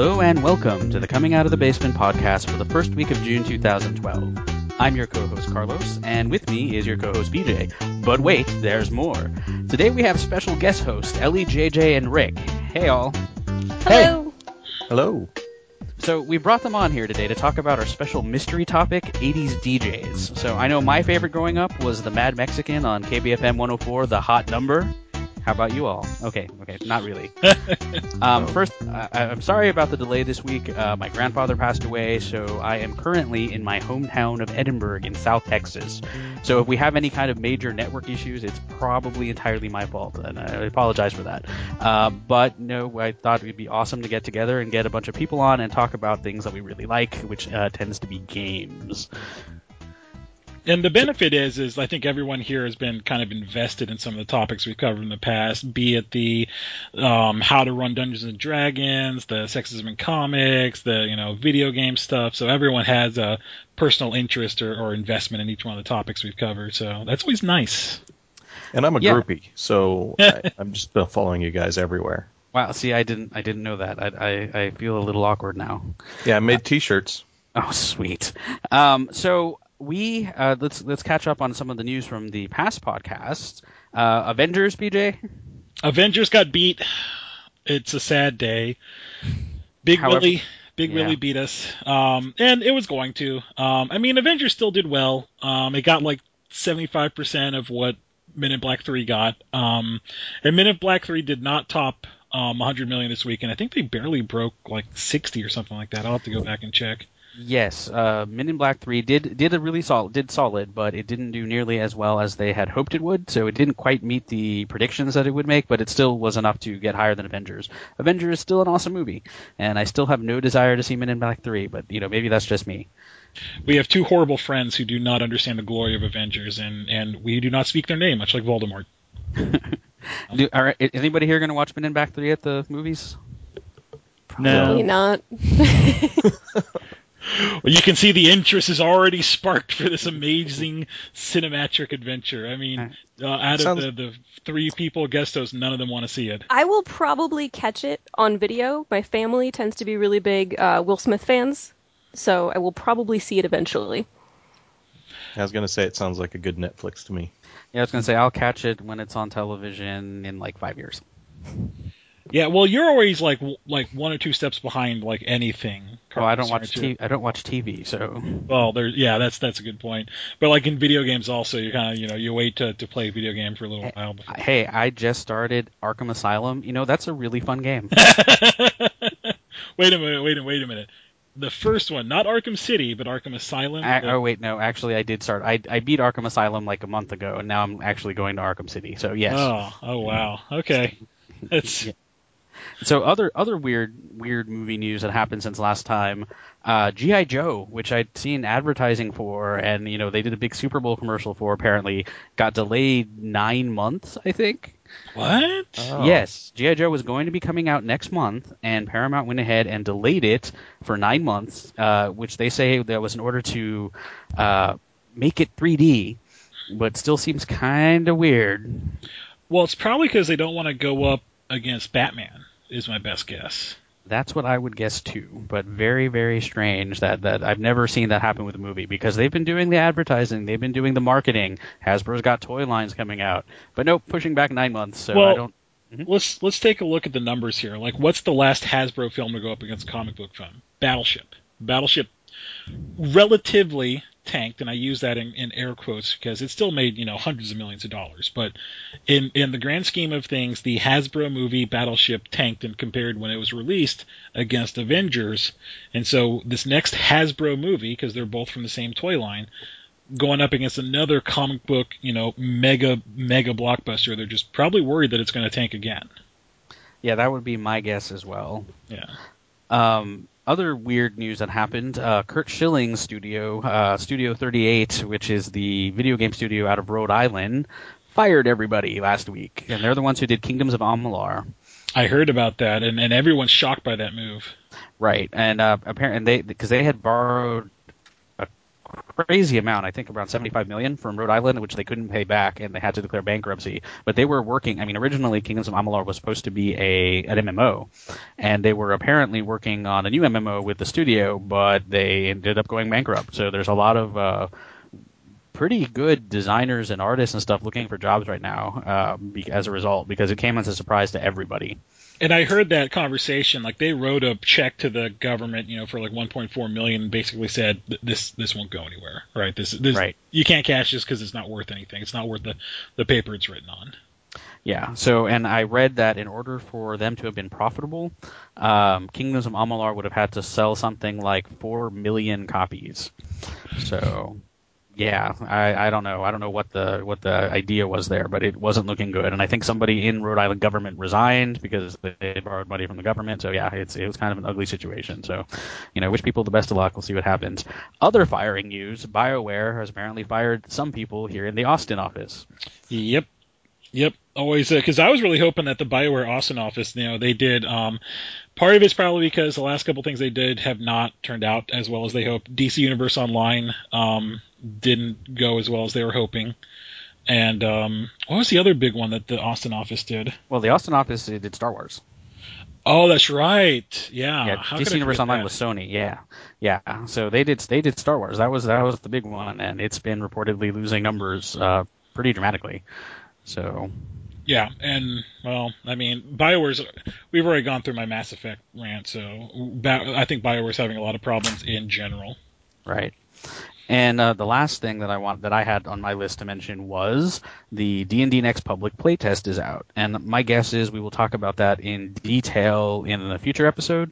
Hello and welcome to the Coming Out of the Basement podcast for the first week of June 2012. I'm your co-host Carlos, and with me is your co-host BJ. But wait, there's more. Today we have special guest hosts Ellie, JJ, and Rick. Hey all. Hello. Hello. So we brought them on here today to talk about our special mystery topic, 80s DJs. So I know my favorite growing up was the Mad Mexican on KBFM 104, The Hot Number. How about you all? Okay, okay, not really. um, first, I, I'm sorry about the delay this week. Uh, my grandfather passed away, so I am currently in my hometown of Edinburg in South Texas. So if we have any kind of major network issues, it's probably entirely my fault, and I apologize for that. Uh, but no, I thought it would be awesome to get together and get a bunch of people on and talk about things that we really like, which uh, tends to be games. And the benefit is, is I think everyone here has been kind of invested in some of the topics we've covered in the past, be it the um, how to run Dungeons and Dragons, the sexism in comics, the you know video game stuff. So everyone has a personal interest or, or investment in each one of the topics we've covered. So that's always nice. And I'm a Yeah. groupie, so I, I'm just uh, following you guys everywhere. Wow, see, I didn't, I didn't know that. I, I, I feel a little awkward now. Yeah, I made T-shirts. Oh, sweet. Um, so we uh, let's let's catch up on some of the news from the past podcasts. Uh, Avengers, BJ. Avengers got beat. It's a sad day. Big However- Willie, Big yeah. Willie beat us, um, and it was going to. Um, I mean, Avengers still did well. Um, it got like seventy-five percent of what Men in Black Three got, um, and Men in Black Three did not top um, 100 million this week, and I think they barely broke like 60 or something like that. I'll have to go back and check. Yes, uh, Men in Black Three did did a really solid did solid, but it didn't do nearly as well as they had hoped it would. So it didn't quite meet the predictions that it would make, but it still was enough to get higher than Avengers. Avengers is still an awesome movie, and I still have no desire to see Men in Black Three, but you know maybe that's just me. We have two horrible friends who do not understand the glory of Avengers, and and we do not speak their name, much like Voldemort. Do, are, is anybody here going to watch Men in Black Three at the movies? Probably not. Well, you can see the interest is already sparked for this amazing cinematic adventure. I mean, uh, out Sounds- of the, the three people guest hosts, none of them want to see it. I will probably catch it on video. My family tends to be really big uh, Will Smith fans, so I will probably see it eventually. I was gonna say it sounds like a good Netflix to me. Yeah, I was going to say I'll catch it when it's on television in like five years. Yeah, well, you're always like like one or two steps behind like anything. Oh, I don't watch? TV. I don't watch TV, so Well, there, yeah, that's that's a good point. But like in video games, also, you kind of you know you wait to, to play a video game for a little while before. hey, I just started Arkham Asylum. You know, that's a really fun game. wait a minute, wait a wait a minute. The first one, not Arkham City, but Arkham Asylum. I, oh wait, no, actually, I did start. I I beat Arkham Asylum like a month ago, and now I'm actually going to Arkham City. So yes. Oh, oh wow. Okay. It's Yeah. So other other weird weird movie news that happened since last time, uh, GI Joe, which I'd seen advertising for, and you know they did a big Super Bowl commercial for, apparently got delayed nine months, I think. what? Oh. Yes, GI Joe was going to be coming out next month, and Paramount went ahead and delayed it for nine months, uh, which they say that was in order to uh, make it 3D, but still seems kind of weird. Well, it's probably because they don't want to go up against Batman. Is my best guess. That's what I would guess too, but very, very strange that, that I've never seen that happen with a movie because they've been doing the advertising, they've been doing the marketing. Hasbro's got toy lines coming out, but nope, pushing back nine months. So I don't. Mm-hmm. Let's let's take a look at the numbers here. Like, what's the last Hasbro film to go up against a comic book film? Battleship. Battleship relatively tanked, and I use that in, in air quotes because it still made you know hundreds of millions of dollars. But in in the grand scheme of things, the Hasbro movie Battleship tanked and compared when it was released against Avengers, and so this next Hasbro movie, because they're both from the same toy line, going up against another comic book, you know, mega mega blockbuster, they're just probably worried that it's going to tank again. Yeah, that would be my guess as well. Yeah. Um, other weird news that happened: uh, Curt Schilling's studio, uh, Studio 38, which is the video game studio out of Rhode Island, fired everybody last week, and they're the ones who did Kingdoms of Amalur. I heard about that, and, and everyone's shocked by that move. Right, and uh, apparently they because they had borrowed crazy amount. I think around 75 million from Rhode Island, which they couldn't pay back, and they had to declare bankruptcy. But they were working. I mean, originally Kingdoms of Amalur was supposed to be a an MMO, and they were apparently working on a new MMO with the studio, but they ended up going bankrupt. So there's a lot of uh, pretty good designers and artists and stuff looking for jobs right now be- as a result because it came as a surprise to everybody. And I heard that conversation. Like they wrote a check to the government, you know, for like 1.4 million, and basically said this this won't go anywhere, right? This this Right. you can't cash this because it's not worth anything. It's not worth the the paper it's written on. Yeah. So, and I read that in order for them to have been profitable, um, Kingdoms of Amalur would have had to sell something like four million copies. So, yeah, I, I don't know. I don't know what the what the idea was there, but it wasn't looking good. And I think somebody in Rhode Island government resigned because they borrowed money from the government. So yeah, it's it was kind of an ugly situation. So, you know, wish people the best of luck. We'll see what happens. Other firing news: BioWare has apparently fired some people here in the Austin office. Yep. Yep. Always, because I was really hoping that the Bioware Austin office, you know, they did. Um, part of it's probably because the last couple things they did have not turned out as well as they hoped. DC Universe Online um, didn't go as well as they were hoping. And um, what was the other big one that the Austin office did? Well, the Austin office did Star Wars. Oh, that's right. Yeah. yeah, DC Universe Online that? was Sony. Yeah, yeah. So they did they did Star Wars. That was that was the big one, and it's been reportedly losing numbers uh, pretty dramatically. So Yeah, and well, I mean, Bioware's. We've already gone through my Mass Effect rant, so I think Bioware's having a lot of problems in general. right. And uh, the last thing that I want that I had on my list to mention was the D&D Next public playtest is out, and my guess is we will talk about that in detail in a future episode.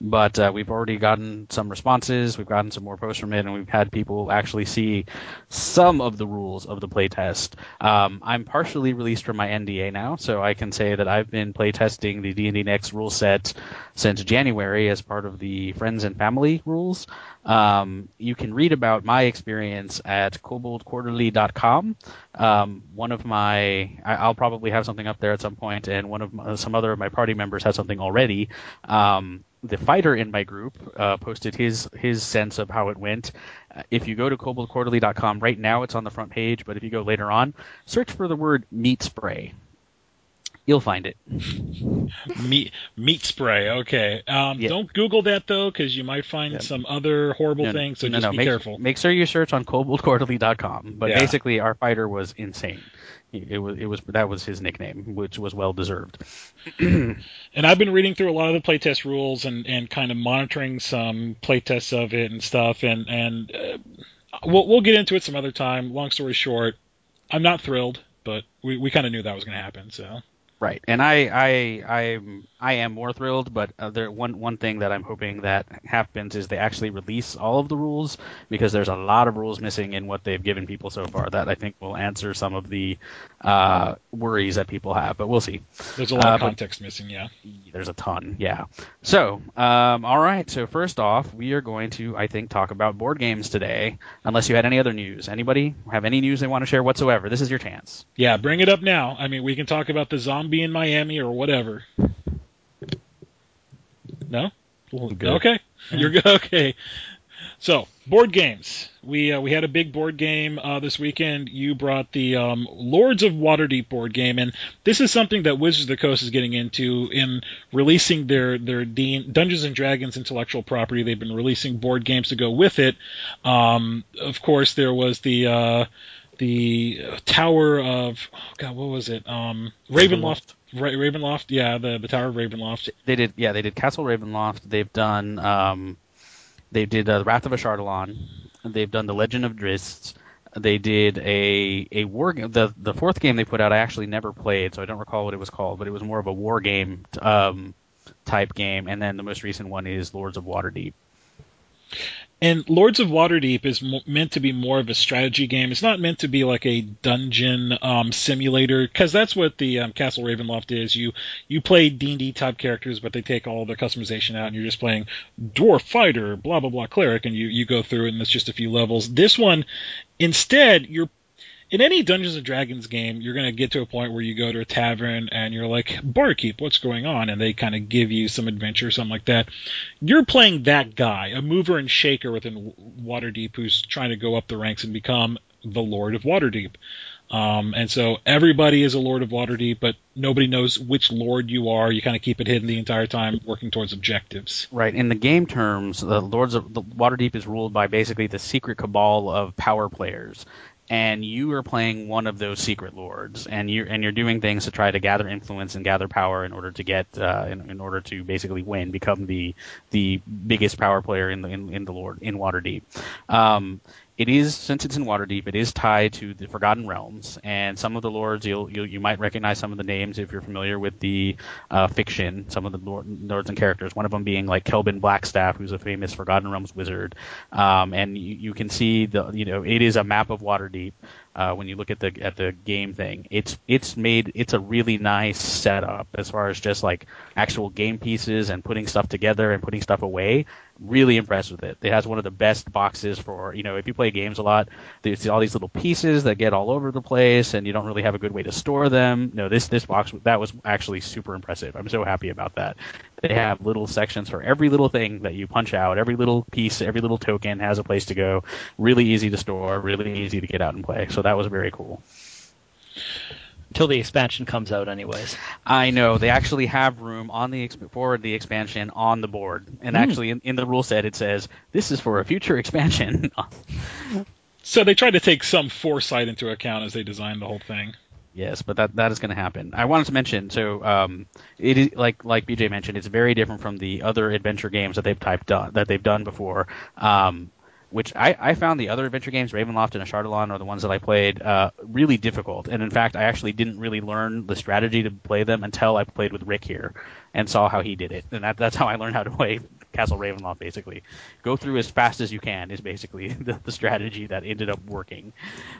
But uh, we've already gotten some responses, we've gotten some more posts from it, and we've had people actually see some of the rules of the playtest. Um, I'm partially released from my NDA now, so I can say that I've been playtesting the D&D Next rule set since January as part of the friends and family rules. Um, you can read about my experience at koboldquarterly.com. Um, one of my, I, I'll probably have something up there at some point, and one of my, some other of my party members has something already. Um, the fighter in my group uh, posted his his sense of how it went. Uh, if you go to koboldquarterly.com right now, it's on the front page. But if you go later on, search for the word meat spray. You'll find it. Meat meat spray. Okay. Um, Yeah. Don't Google that though, because you might find Yeah. some other horrible No, things. So no, just no, be make, careful. Make sure you search on koboldquarterly.com. But Yeah. basically, our fighter was insane. It was, it was that was his nickname, which was well deserved. And I've been reading through a lot of the playtest rules and, and kind of monitoring some playtests of it and stuff. And and uh, we'll we'll get into it some other time. Long story short, I'm not thrilled, but we we kind of knew that was going to happen. So Right, and I I I I am more thrilled, but uh, there one one thing that I'm hoping that happens is they actually release all of the rules because there's a lot of rules missing in what they've given people so far that I think will answer some of the uh, worries that people have. But we'll see. there's a lot Uh, of context missing. Yeah. There's a ton, yeah. So, um, all right. So first off, we are going to, I think, talk about board games today. Unless you had any other news. Anybody have any news they want to share whatsoever? This is your chance. Yeah, bring it up now. I mean, we can talk about the zombie in Miami or whatever. No? Okay. You're good. Okay. So, board games. We uh, we had a big board game uh, this weekend. You brought the um, Lords of Waterdeep board game, and this is something that Wizards of the Coast is getting into in releasing their their D- Dungeons and Dragons intellectual property. They've been releasing board games to go with it. Um, of course, there was the uh, the Tower of oh God, what was it? Um, Ravenloft. Ra- Ravenloft, yeah, the the Tower of Ravenloft. They did, yeah, they did Castle Ravenloft. They've done, um, they did uh, Wrath of Ashardalon. They've done The Legend of Drizzt. They did a a war game. The the fourth game they put out, I actually never played, so I don't recall what it was called, but it was more of a war game um, type game. And then the most recent one is Lords of Waterdeep. And Lords of Waterdeep is mo- meant to be more of a strategy game. It's not meant to be like a dungeon um, simulator because that's what the um, Castle Ravenloft is. You you play D and D type characters, but they take all the customization out, and you're just playing dwarf fighter, blah blah blah cleric, and you you go through it, and it's just a few levels. This one, instead, you're in any Dungeons and Dragons game, you're going to get to a point where you go to a tavern and you're like, barkeep, what's going on? And they kind of give you some adventure, or something like that. You're playing that guy, a mover and shaker within Waterdeep who's trying to go up the ranks and become the Lord of Waterdeep. Um, and so everybody is a Lord of Waterdeep, but nobody knows which Lord you are. You kind of keep it hidden the entire time, working towards objectives. Right. In the game terms, the Lords of the Waterdeep is ruled by basically the secret cabal of power players, and you are playing one of those secret lords, and you're and you're doing things to try to gather influence and gather power in order to get uh, in, in order to basically win, become the the biggest power player in the in, in the Lord in Waterdeep. Um, it is since it's in Waterdeep, it is tied to the Forgotten Realms, and some of the lords you'll, you'll you might recognize some of the names if you're familiar with the uh, fiction. Some of the lord, lords and characters. One of them being like Khelben Blackstaff, who's a famous Forgotten Realms wizard, um, and you, you can see the you know it is a map of Waterdeep. Uh, when you look at the at the game thing, it's it's made it's a really nice setup as far as just like actual game pieces and putting stuff together and putting stuff away really impressed with it. It has one of the best boxes for, you know, if you play games a lot, there's all these little pieces that get all over the place and you don't really have a good way to store them. No, this, this box, that was actually super impressive. I'm so happy about that. They have little sections for every little thing that you punch out. Every little piece, every little token has a place to go. Really easy to store, really easy to get out and play. So that was very cool until the expansion comes out, anyways. I know they actually have room on the for the expansion on the board, and mm. actually in, in, the rule set it says this is for a future expansion. so they tried to take some foresight into account as they designed the whole thing. Yes, but that that is going to happen. I wanted to mention so um, it is like like BJ mentioned, it's very different from the other adventure games that they've typed done that they've done before. Um, which I, I found the other adventure games, Ravenloft and Ashardalon, are the ones that I played uh, really difficult. And in fact, I actually didn't really learn the strategy to play them until I played with Rick here and saw how he did it. And that, that's how I learned how to play Castle Ravenloft. Basically, go through as fast as you can is basically the, the strategy that ended up working.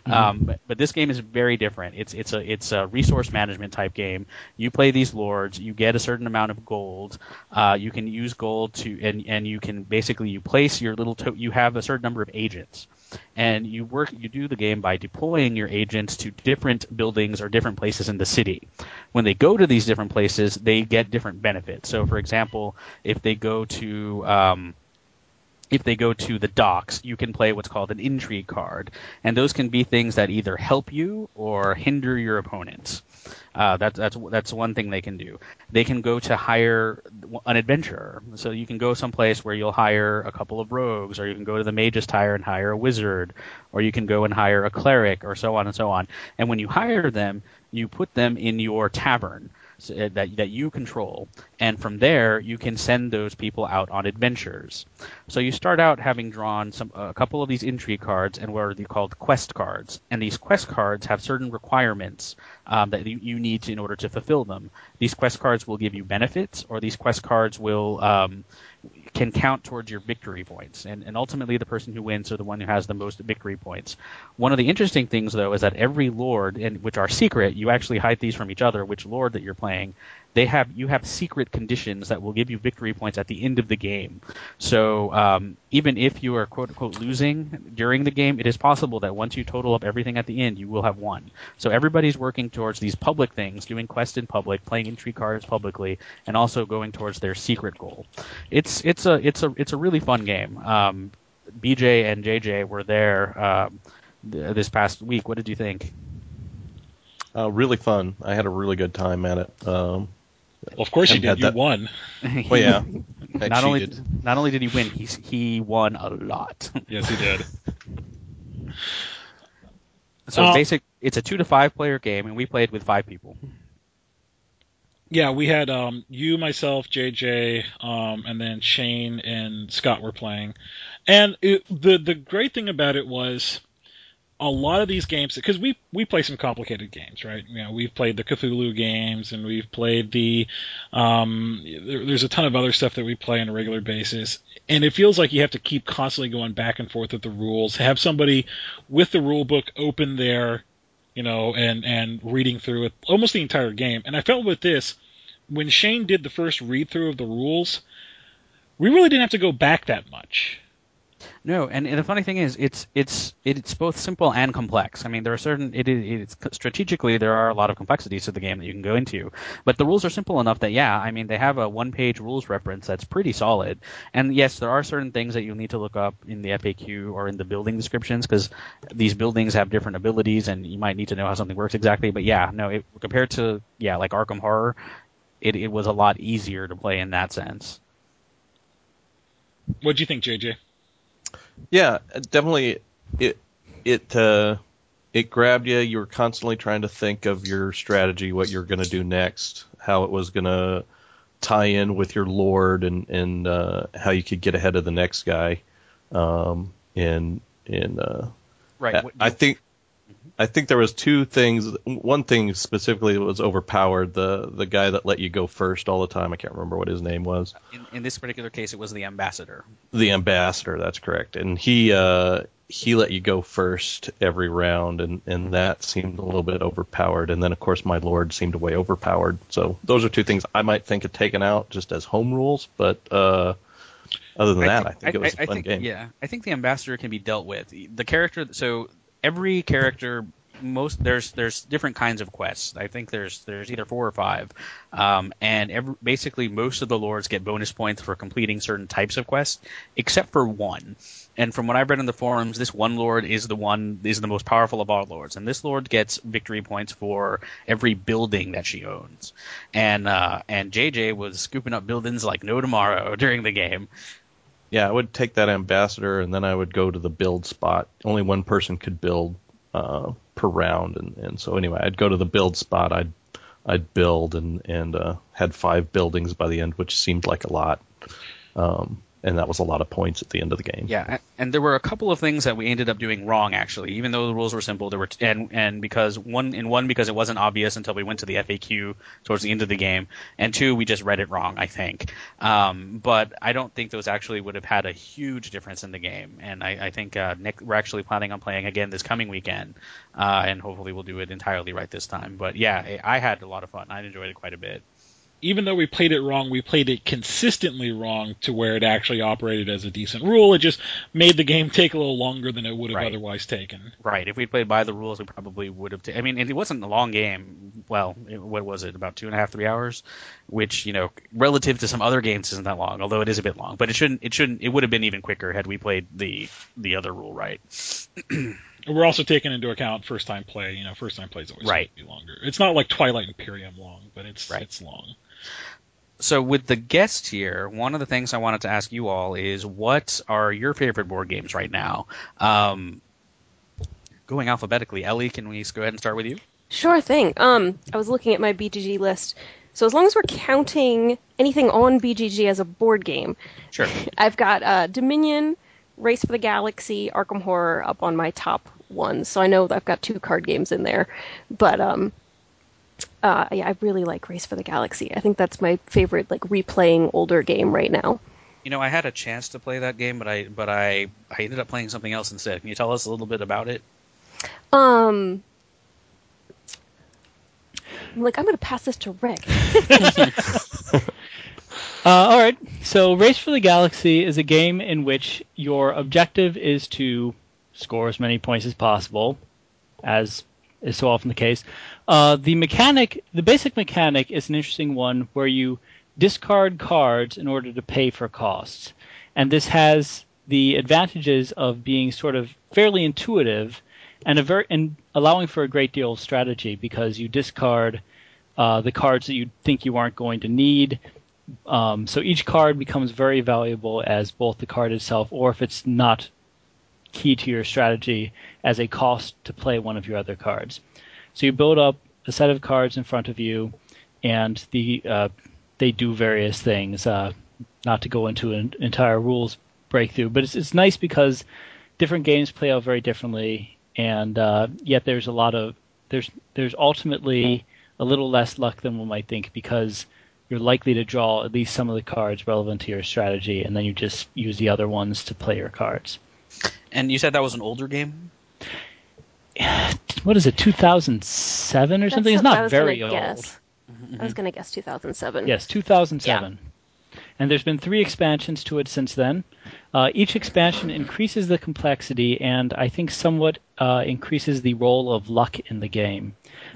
Mm-hmm. Um, but, but this game is very different. It's it's a it's a resource management type game. You play these lords, you get a certain amount of gold. Uh, you can use gold to and and you can basically you place your little to- you have a certain number of agents and you work you do the game by deploying your agents to different buildings or different places in the city. When they go to these different places, they get different benefits. So, for example, if they go to um, if they go to the docks, you can play what's called an intrigue card, and those can be things that either help you or hinder your opponents. Uh, that's that's that's one thing they can do. They can go to hire an adventurer, so you can go someplace where you'll hire a couple of rogues, or you can go to the mage's tire and hire a wizard, or you can go and hire a cleric, or so on and so on. And when you hire them, you put them in your tavern. Uh, that that you control, and from there you can send those people out on adventures. So you start out having drawn some a couple of these intrigue cards, and what are they called quest cards? And these quest cards have certain requirements um, that you, you, need to, in order to fulfill them. These quest cards will give you benefits, or these quest cards will um, can count towards your victory points, and, and ultimately the person who wins are the one who has the most victory points. One of the interesting things, though, is that every lord, and which are secret, you actually hide these from each other. Which lord that you're playing, they have you have secret conditions that will give you victory points at the end of the game. So um, even if you are quote unquote losing during the game, it is possible that once you total up everything at the end, you will have won. So everybody's working towards these public things, doing quests in public, playing intrigue cards publicly, and also going towards their secret goal. It's it's a it's a it's a really fun game. Um, BJ and JJ were there um, th- this past week. What did you think? Uh, really fun. I had a really good time at it. Um, well, of course he did. You that... won. well, yeah. not only not only did he win, he he won a lot. yes, he did. so uh, basic, it's a two to five player game, and we played with five people. Yeah, we had um, you, myself, JJ, um, and then Shane and Scott were playing. And it, the the great thing about it was a lot of these games because we we play some complicated games, right? You know, we've played the Cthulhu games and we've played the um, there, there's a ton of other stuff that we play on a regular basis, and it feels like you have to keep constantly going back and forth with the rules. Have somebody with the rule book open there, you know, and and reading through it almost the entire game. And I felt with this when Shane did the first read through of the rules, we really didn't have to go back that much No, and, the funny thing is, it's it's it's both simple and complex. I mean, there are certain it is it's strategically there are a lot of complexities to the game that you can go into, but the rules are simple enough that yeah, I mean they have a one-page rules reference that's pretty solid. And yes, there are certain things that you'll need to look up in the FAQ or in the building descriptions because these buildings have different abilities, and you might need to know how something works exactly. But yeah, no, it, compared to yeah, like Arkham Horror, it it was a lot easier to play in that sense. What do you think, JJ? Yeah, definitely. It it uh, it grabbed you. You were constantly trying to think of your strategy, what you're going to do next, how it was going to tie in with your lord, and and uh, how you could get ahead of the next guy. Um, and and uh, Right. I, What- I think I think there was two things. One thing specifically that was overpowered. The the guy that let you go first all the time. I can't remember what his name was. in, in this particular case, it was the ambassador. The ambassador. That's correct. And he uh, he let you go first every round, and and that seemed a little bit overpowered. And then of course my lord seemed way overpowered. So those are two things I might think of taken out just as home rules. But uh, other than that, I think it was a I fun think, game. Yeah, I think the ambassador can be dealt with. The character, so every character, most there's there's different kinds of quests. I think there's there's either four or five, um, and every, basically most of the lords get bonus points for completing certain types of quests, except for one. And from what I've read in the forums, this one lord is the one is the most powerful of all lords, and this lord gets victory points for every building that she owns. And uh, and JJ was scooping up buildings like no tomorrow during the game. Yeah, I would take that ambassador, and then I would go to the build spot. Only one person could build uh, per round, and, and so anyway, I'd go to the build spot. I'd I'd build and and uh, had five buildings by the end, which seemed like a lot, um, and that was a lot of points at the end of the game. Yeah, and there were a couple of things that we ended up doing wrong actually. Even though the rules were simple, there were t- and and because one in one because it wasn't obvious until we went to the FAQ towards the end of the game, and two we just read it wrong I think. Um, but I don't think those actually would have had a huge difference in the game, and I, I think uh, Nick we're actually planning on playing again this coming weekend, uh, and hopefully we'll do it entirely right this time. But yeah, I I had a lot of fun. I enjoyed it quite a bit. Even though we played it wrong, we played it consistently wrong to where it actually operated as a decent rule. It just made the game take a little longer than it would have Right. otherwise taken. Right. If we'd played by the rules, we probably would have. I mean, it wasn't a long game. Well, it, what was it? About two and a half, three hours, which you know, relative to some other games, isn't that long. Although it is a bit long, but it shouldn't. It shouldn't. It would have been even quicker had we played the the other rule right. We're also taking into account first time play. You know, first time play is always Right. going to be longer. It's not like Twilight Imperium long, but it's Right. it's long. So with the guest here, one of the things I wanted to ask you all is, what are your favorite board games right now? Um, going alphabetically, Ellie, can we go ahead and start with you? Sure thing. Um, I was looking at my BGG list. So as long as we're counting anything on BGG as a board game, Sure. I've got uh, Dominion, Race for the Galaxy, Arkham Horror up on my top ones. So I know that I've got two card games in there, but um, uh, yeah, I really like Race for the Galaxy. I think that's my favorite, like replaying older game right now. You know, I had a chance to play that game, but I but I I ended up playing something else instead. Can you tell us a little bit about it? Um, I'm like I'm gonna pass this to Rick. Uh, all right. So, Race for the Galaxy is a game in which your objective is to score as many points as possible, as is so often the case. Uh, the mechanic, the basic mechanic, is an interesting one where you discard cards in order to pay for costs, and this has the advantages of being sort of fairly intuitive and ver- and allowing for a great deal of strategy because you discard uh, the cards that you think you aren't going to need. Um, so each card becomes very valuable as both the card itself, or if it's not key to your strategy, as a cost to play one of your other cards. So you build up a set of cards in front of you, and the uh, they do various things. Uh, not to go into an entire rules breakthrough, but it's it's nice because different games play out very differently, and uh, yet there's a lot of there's there's ultimately a little less luck than one might think because you're likely to draw at least some of the cards relevant to your strategy, and then you just use the other ones to play your cards. And you said that was an older game. What is it, 2007 or something? It's That's what I not very old. guess. I was gonna guess 2007. Yes, 2007. and there's been three expansions to it since then. Uh, each expansion increases the complexity and I think somewhat uh, increases the role of luck in the game.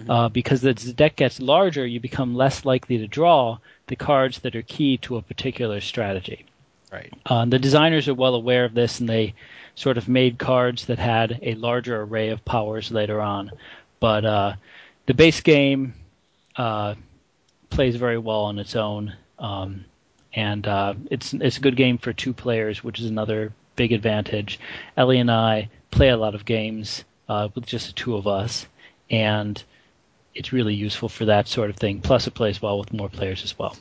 Uh, because as the deck gets larger, you become less likely to draw the cards that are key to a particular strategy. Right. Uh, the designers are well aware of this, and they sort of made cards that had a larger array of powers later on. But uh, the base game uh, plays very well on its own, um, and uh, it's it's a good game for two players, which is another big advantage. Ellie and I play a lot of games uh, with just the two of us, and it's really useful for that sort of thing. Plus, it plays well with more players as well.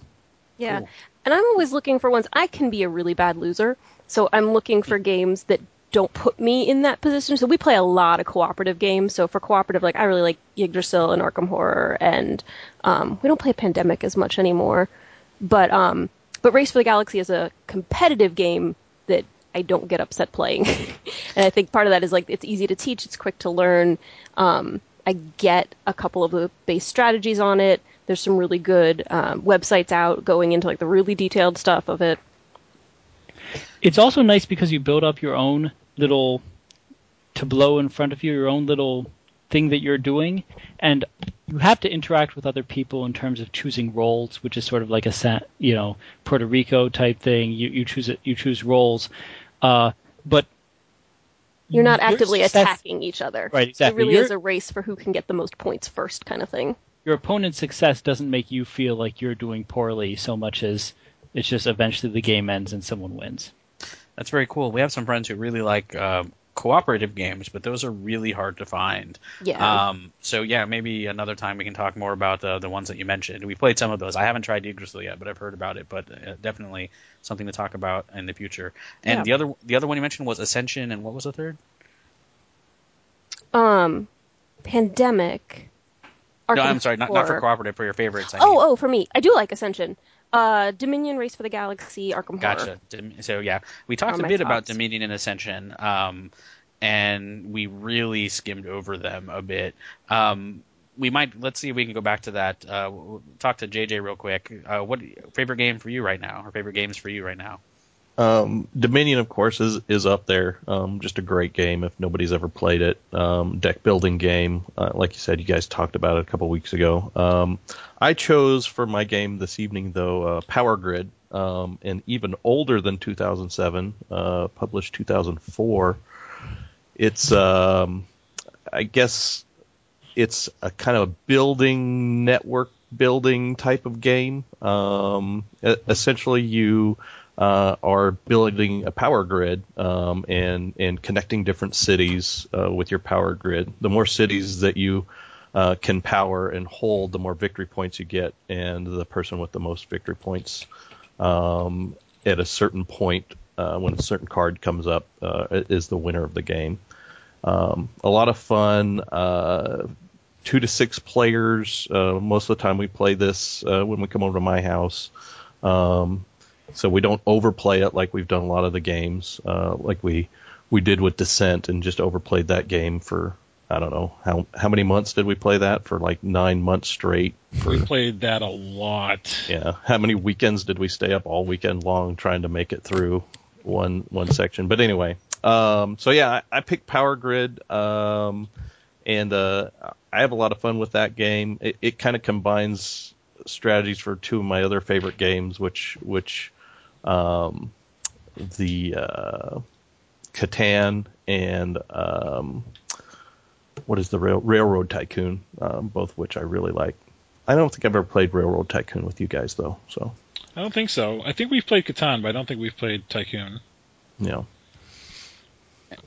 Yeah. Cool. And I'm always looking for ones. I can be a really bad loser, so I'm looking for games that don't put me in that position. So we play a lot of cooperative games. So for cooperative, like I really like Yggdrasil and Arkham Horror, and um, we don't play Pandemic as much anymore. But um, but Race for the Galaxy is a competitive game that I don't get upset playing, and I think part of that is like it's easy to teach, it's quick to learn. Um, I get a couple of the base strategies on it. There's some really good um, websites out going into like the really detailed stuff of it. It's also nice because you build up your own little tableau in front of you, your own little thing that you're doing, and you have to interact with other people in terms of choosing roles, which is sort of like a you know Puerto Rico type thing. You you choose it, you choose roles, uh, but You're not actively attacking each other. Right, exactly. It really You're- is a race for who can get the most points first, kind of thing. Your opponent's success doesn't make you feel like you're doing poorly so much as it's just eventually the game ends and someone wins. That's very cool. We have some friends who really like uh, cooperative games, but those are really hard to find. Yeah. Um, so yeah, maybe another time we can talk more about the the ones that you mentioned. We played some of those. I haven't tried Yggdrasil yet, but I've heard about it. But uh, definitely something to talk about in the future. And Yeah. the other the other one you mentioned was Ascension, and what was the third? um, Pandemic. No, I'm sorry, not, not for cooperative. For your favorites. I mean. Oh, oh, for me, I do like Ascension. Uh, Dominion, Race for the Galaxy, Arkham Horror. Gotcha. Dim- So yeah, we talked a bit about. Dominion and Ascension, um, and we really skimmed over them a bit. Um, we might let's see if we can go back to that. Uh, we'll talk to JJ real quick. Uh, what favorite game for you right now? Or favorite games for you right now? Um, Dominion, of course, is is up there. Um, just a great game if nobody's ever played it. Um, deck building game, uh, like you said, you guys talked about it a couple weeks ago. Um, I chose for my game this evening though uh, Power Grid, um, and even older than 2007, uh, published 2004. It's um, I guess it's a kind of a building network building type of game. Essentially, you uh, are building a power grid um, and and connecting different cities uh, with your power grid. The more cities that you uh, can power and hold, the more victory points you get, and the person with the most victory points um, at a certain point uh, when a certain card comes up uh, is the winner of the game. Um, a lot of fun. Uh, two to six players. Uh, most of the time, we play this uh, when we come over to my house. Um, so we don't overplay it like we've done a lot of the games, uh, like we we did with Descent, and just overplayed that game for I don't know how how many months did we play that for like nine months straight. For We played that a lot. yeah, how many weekends did we stay up all weekend long trying to make it through one one section? But anyway, um, so yeah, I, I picked Power Grid, um, and uh, I have a lot of fun with that game. It, it kind of combines strategies for two of my other favorite games, which which um, the uh, Catan and um, what is the rail, Railroad Tycoon, um, both which I really like. I don't think I've ever played Railroad Tycoon with you guys though, so I don't think so. I think we've played Catan, but I don't think we've played Tycoon. you know.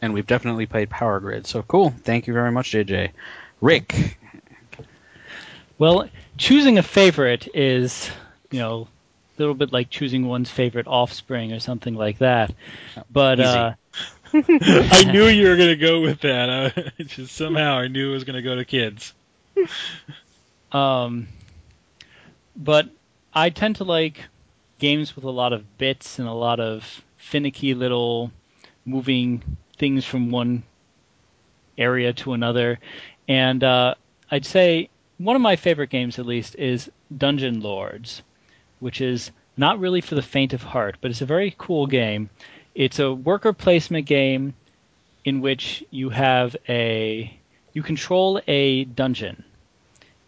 And we've definitely played Power Grid. So cool. Thank you very much, JJ. Rick. Well, choosing a favorite is, you know, a little bit like choosing one's favorite offspring or something like that. But Easy. uh, I knew you were going to go with that. Uh, just somehow I knew it was going to go to kids. Um, but I tend to like games with a lot of bits and a lot of finicky little moving things from one area to another. And uh, I'd say one of my favorite games, at least, is Dungeon Lords, which is not really for the faint of heart, but it's a very cool game. It's a worker placement game in which you have a you control a dungeon.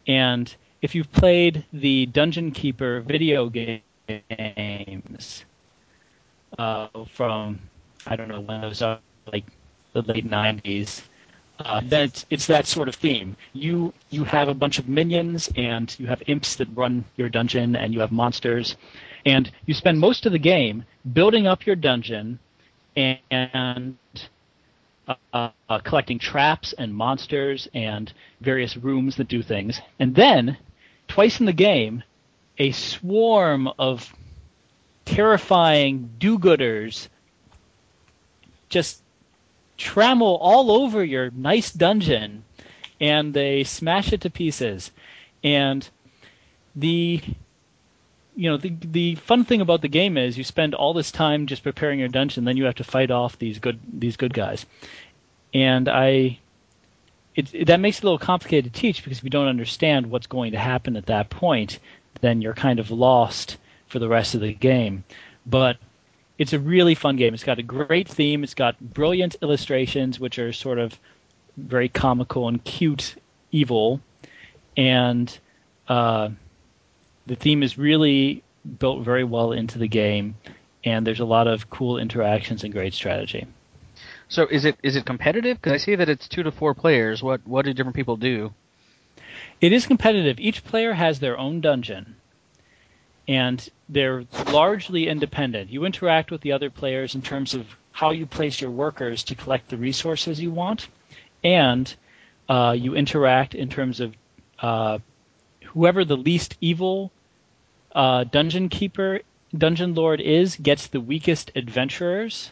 And if you've played the Dungeon Keeper video games uh, from I don't know when those are like the late '90s, uh, it's, that sort of theme. You you have a bunch of minions and you have imps that run your dungeon and you have monsters, and you spend most of the game building up your dungeon and uh, uh, collecting traps and monsters and various rooms that do things. And then, twice in the game, a swarm of terrifying do-gooders just trammel all over your nice dungeon and they smash it to pieces. And the you know the the fun thing about the game is you spend all this time just preparing your dungeon, then you have to fight off these good these good guys. And I it, it, that makes it a little complicated to teach because if you don't understand what's going to happen at that point, then you're kind of lost for the rest of the game. But it's a really fun game. It's got a great theme. It's got brilliant illustrations, which are sort of very comical and cute evil, and uh, the theme is really built very well into the game. And there's a lot of cool interactions and great strategy. So is it is it competitive? Because I see that it's two to four players. What what do different people do? It is competitive. Each player has their own dungeon, and they're largely independent. You interact with the other players in terms of how you place your workers to collect the resources you want, and uh, you interact in terms of uh, whoever the least evil uh, dungeon keeper, dungeon lord is gets the weakest adventurers.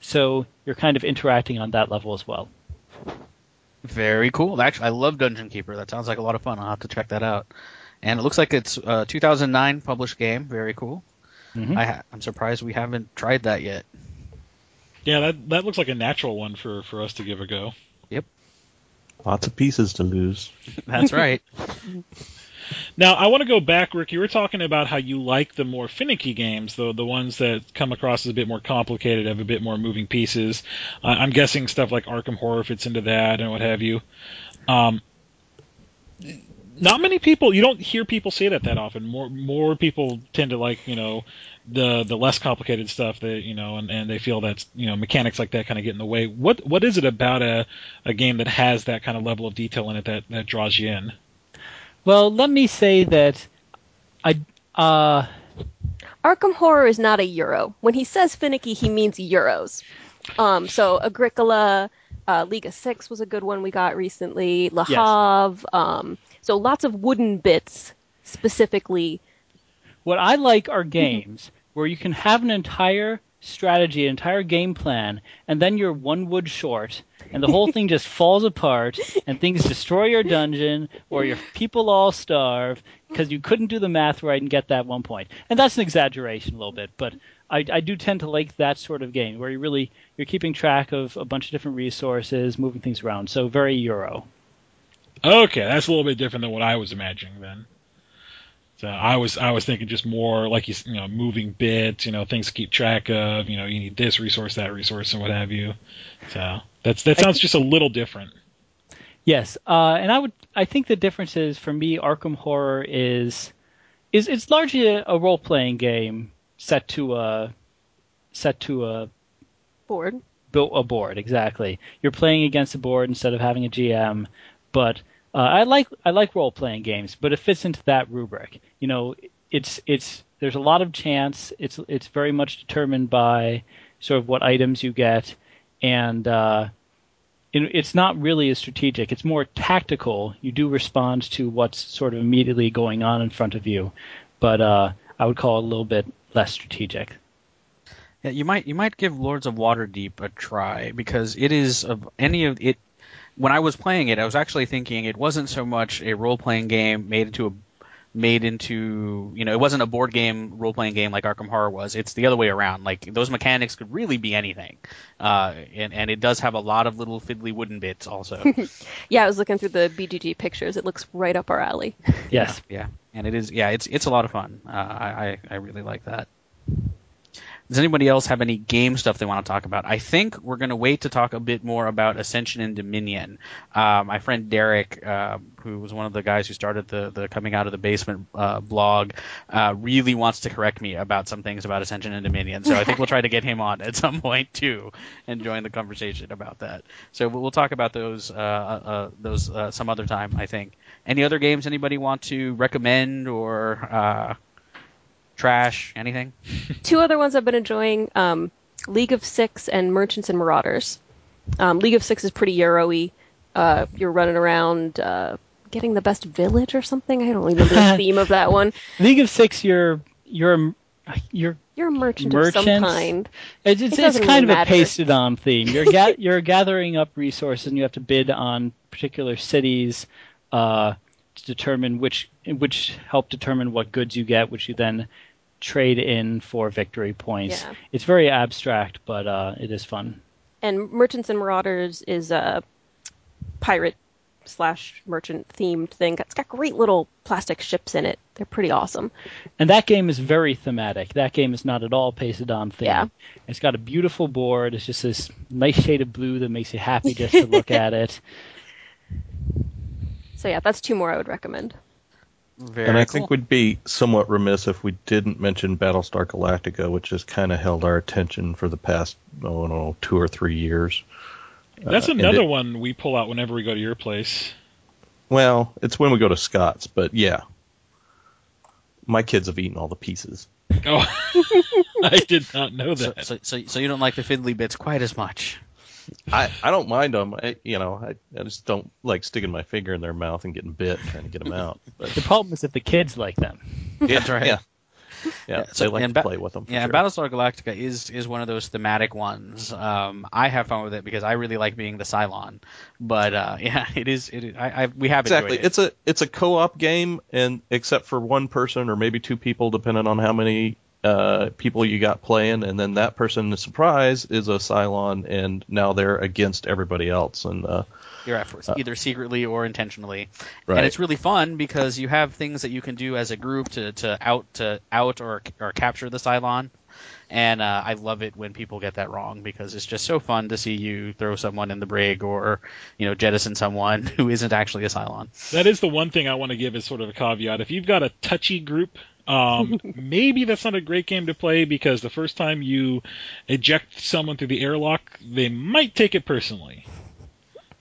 So you're kind of interacting on that level as well. Very cool. Actually, I love Dungeon Keeper. That sounds like a lot of fun. I'll have to check that out. And it looks like it's a 2009 published game. Very cool. Mm-hmm. I ha- I'm surprised we haven't tried that yet. Yeah, that that looks like a natural one for for us to give a go. Yep. Lots of pieces to lose. That's right. Now, I want to go back, Rick. You were talking about how you like the more finicky games, though the ones that come across as a bit more complicated, have a bit more moving pieces. Uh, I'm guessing stuff like Arkham Horror fits into that and what have you. Um, not many people. You don't hear people say that that often. More more people tend to like you know the the less complicated stuff that you know, and, and they feel that you know mechanics like that kind of get in the way. What what is it about a a game that has that kind of level of detail in it that that draws you in? Well, let me say that I uh Arkham Horror is not a euro. When he says finicky, he means euros. Um, so Agricola, uh, League of Six was a good one we got recently. Le Havre. Yes. Um, so lots of wooden bits specifically. What I like are games where you can have an entire strategy, an entire game plan, and then you're one wood short, and the whole thing just falls apart, and things destroy your dungeon, or your people all starve because you couldn't do the math right and get that one point. And that's an exaggeration a little bit, but I, I do tend to like that sort of game where you really you're keeping track of a bunch of different resources, moving things around. So very Euro. Okay, that's a little bit different than what I was imagining then. So I was I was thinking just more like you, you know moving bits, you know things to keep track of. You know you need this resource, that resource, and what have you. So that's that sounds just a little different. Yes, uh, and I would I think the difference is for me Arkham Horror is is it's largely a, a role playing game set to a set to a board. Built a board exactly. You're playing against a board instead of having a GM, but uh, I like I like role playing games, but it fits into that rubric. You know, it's it's there's a lot of chance. It's it's very much determined by sort of what items you get, and uh, it, it's not really as strategic. It's more tactical. You do respond to what's sort of immediately going on in front of you, but uh, I would call it a little bit less strategic. Yeah, you might you might give Lords of Waterdeep a try because it is of any of it when I was playing it, I was actually thinking it wasn't so much a role playing game made into a made into you know it wasn't a board game role playing game like Arkham Horror was. It's the other way around. Like those mechanics could really be anything, uh, and and it does have a lot of little fiddly wooden bits also. yeah, I was looking through the BGG pictures. It looks right up our alley. Yes. Yeah. and it is yeah, it's it's a lot of fun. Uh, I I I really like that. Does anybody else have any game stuff they want to talk about? I think we're going to wait to talk a bit more about Ascension and Dominion. Uh, my friend Derek, uh, who was one of the guys who started the, the Coming Out of the Basement uh, blog, uh, really wants to correct me about some things about Ascension and Dominion. So I think we'll try to get him on at some point too and join the conversation about that. So we'll talk about those uh, uh, those some other time. I think. Any other games anybody want to recommend or? Trash, anything? Two other ones I've been enjoying: um, League of Six and Merchants and Marauders. Um, League of Six is pretty Euro-y. Uh, you're running around uh, getting the best village or something. I don't remember the theme of that one. League of Six, you're you're you're you're a merchant merchants. of some kind. It's, it's, it it's kind really of a pasted on theme. You're ga- you're gathering up resources and you have to bid on particular cities uh, to determine which which help determine what goods you get, which you then trade in for victory points. Yeah. It's very abstract, but uh, it is fun. And Merchants and Marauders is a pirate slash merchant themed thing. It's got great little plastic ships in it. They're pretty awesome. And that game is very thematic. That game is not at all pasted on theme. Yeah. It's got a beautiful board. It's just this nice shade of blue that makes you happy just to look at it. So yeah, that's two more I would recommend. Very and I cool. think we'd be somewhat remiss if we didn't mention Battlestar Galactica, which has kind of held our attention for the past, oh no, two or three years. That's Uh, another it- one we pull out whenever we go to your place. Well, it's when we go to Scott's, but yeah. My kids have eaten all the pieces. Oh, I did not know so, that. so, so, so you don't like the fiddly bits quite as much. I, I don't mind them. I, you know, I, I just don't like sticking my finger in their mouth and getting bit trying to get them out. But The problem is that the kids like them. yeah, That's right. Yeah, yeah, Yeah, so- they like and to ba- play with them. For Yeah, sure. Battlestar Galactica is is one of those thematic ones. Um, I have fun with it because I really like being the Cylon. But uh, yeah, it is. It is, I, I we have exactly. it. It's a it's a co-op game, and except for one person or maybe two people, depending on how many uh, people you got playing, and then that person, the surprise, is a Cylon, and now they're against everybody else. And uh, your efforts, either secretly or intentionally. Right. And it's really fun because you have things that you can do as a group to, to out to out or or capture the Cylon. And uh, I love it when people get that wrong because it's just so fun to see you throw someone in the brig or you know jettison someone who isn't actually a Cylon. That is the one thing I want to give as sort of a caveat. If you've got a touchy group, um, maybe that's not a great game to play because the first time you eject someone through the airlock, they might take it personally.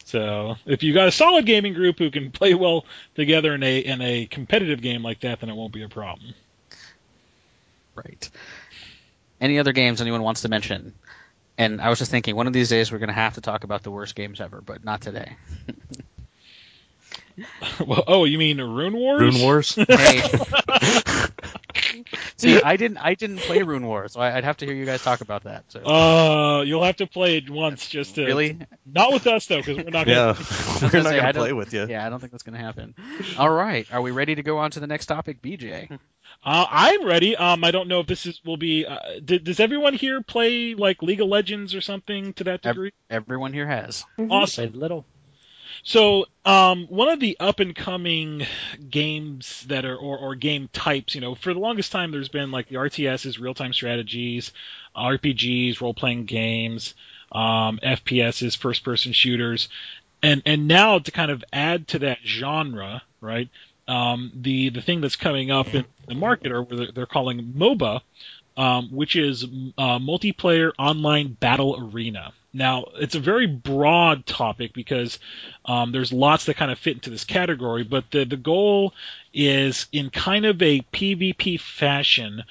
So if you've got a solid gaming group who can play well together in a in a competitive game like that, then it won't be a problem. Right. Any other games anyone wants to mention? And I was just thinking, one of these days we're going to have to talk about the worst games ever, but not today. well, oh, you mean Rune Wars? Rune Wars. Hey. See, I didn't, I didn't play Rune Wars, so I- I'd have to hear you guys talk about that. So. Uh, you'll have to play it once just to. really? Not with us though, because we're not. yeah, Gonna, we're gonna not say, gonna play with you. Yeah, I don't think that's going to happen. All right, are we ready to go on to the next topic, BJ? Uh, I'm ready. Um, I don't know if this is will be. Uh, d- does everyone here play like League of Legends or something to that Ev- degree? Everyone here has. Awesome. Played little. So, um, one of the up and coming games that are, or, or game types, you know, for the longest time, there's been like the RTSs, real time strategies, RPGs, role playing games, um, FPSs, first person shooters. And, and now to kind of add to that genre, right? Um, the, the thing that's coming up in the market or they're, they're calling MOBA, um, which is uh, multiplayer online battle arena. Now, it's a very broad topic because um, there's lots that kind of fit into this category, but the, the goal is in kind of a PvP fashion.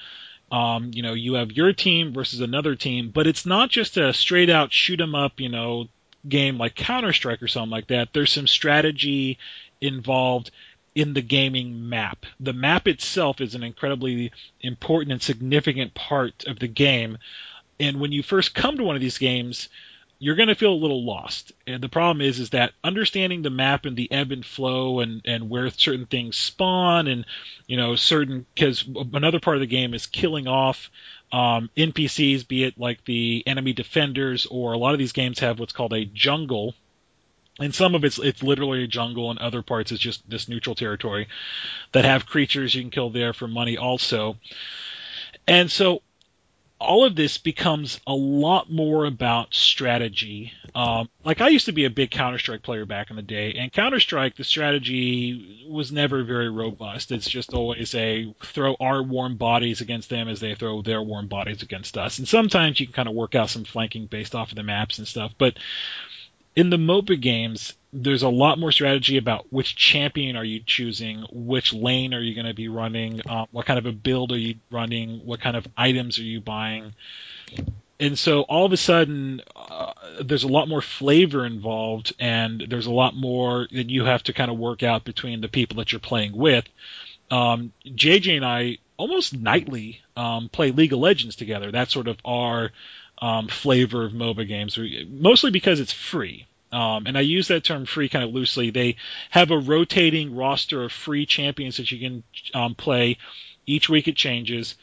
Um, you know, you have your team versus another team, but it's not just a straight out shoot 'em up, you know, game like Counter Strike or something like that. There's some strategy involved in the gaming map. The map itself is an incredibly important and significant part of the game. And when you first come to one of these games, you're going to feel a little lost. And the problem is, is that understanding the map and the ebb and flow and, and where certain things spawn and, you know, certain, because another part of the game is killing off um, NPCs, be it like the enemy defenders or a lot of these games have what's called a jungle and some of it's it's literally a jungle, and other parts is just this neutral territory that have creatures you can kill there for money also. And so all of this becomes a lot more about strategy. Um, like I used to be a big Counter Strike player back in the day, and Counter Strike, the strategy was never very robust. It's just always a throw our warm bodies against them as they throw their warm bodies against us. And sometimes you can kind of work out some flanking based off of the maps and stuff, but in the MOBA games, there's a lot more strategy about which champion are you choosing, which lane are you going to be running, uh, what kind of a build are you running, what kind of items are you buying. And so all of a sudden, uh, there's a lot more flavor involved, and there's a lot more that you have to kind of work out between the people that you're playing with. Um, JJ and I almost nightly um, play League of Legends together. That's sort of our um, flavor of MOBA games, mostly because it's free. Um, and I use that term free kind of loosely. They have a rotating roster of free champions that you can um, play. Each week it changes.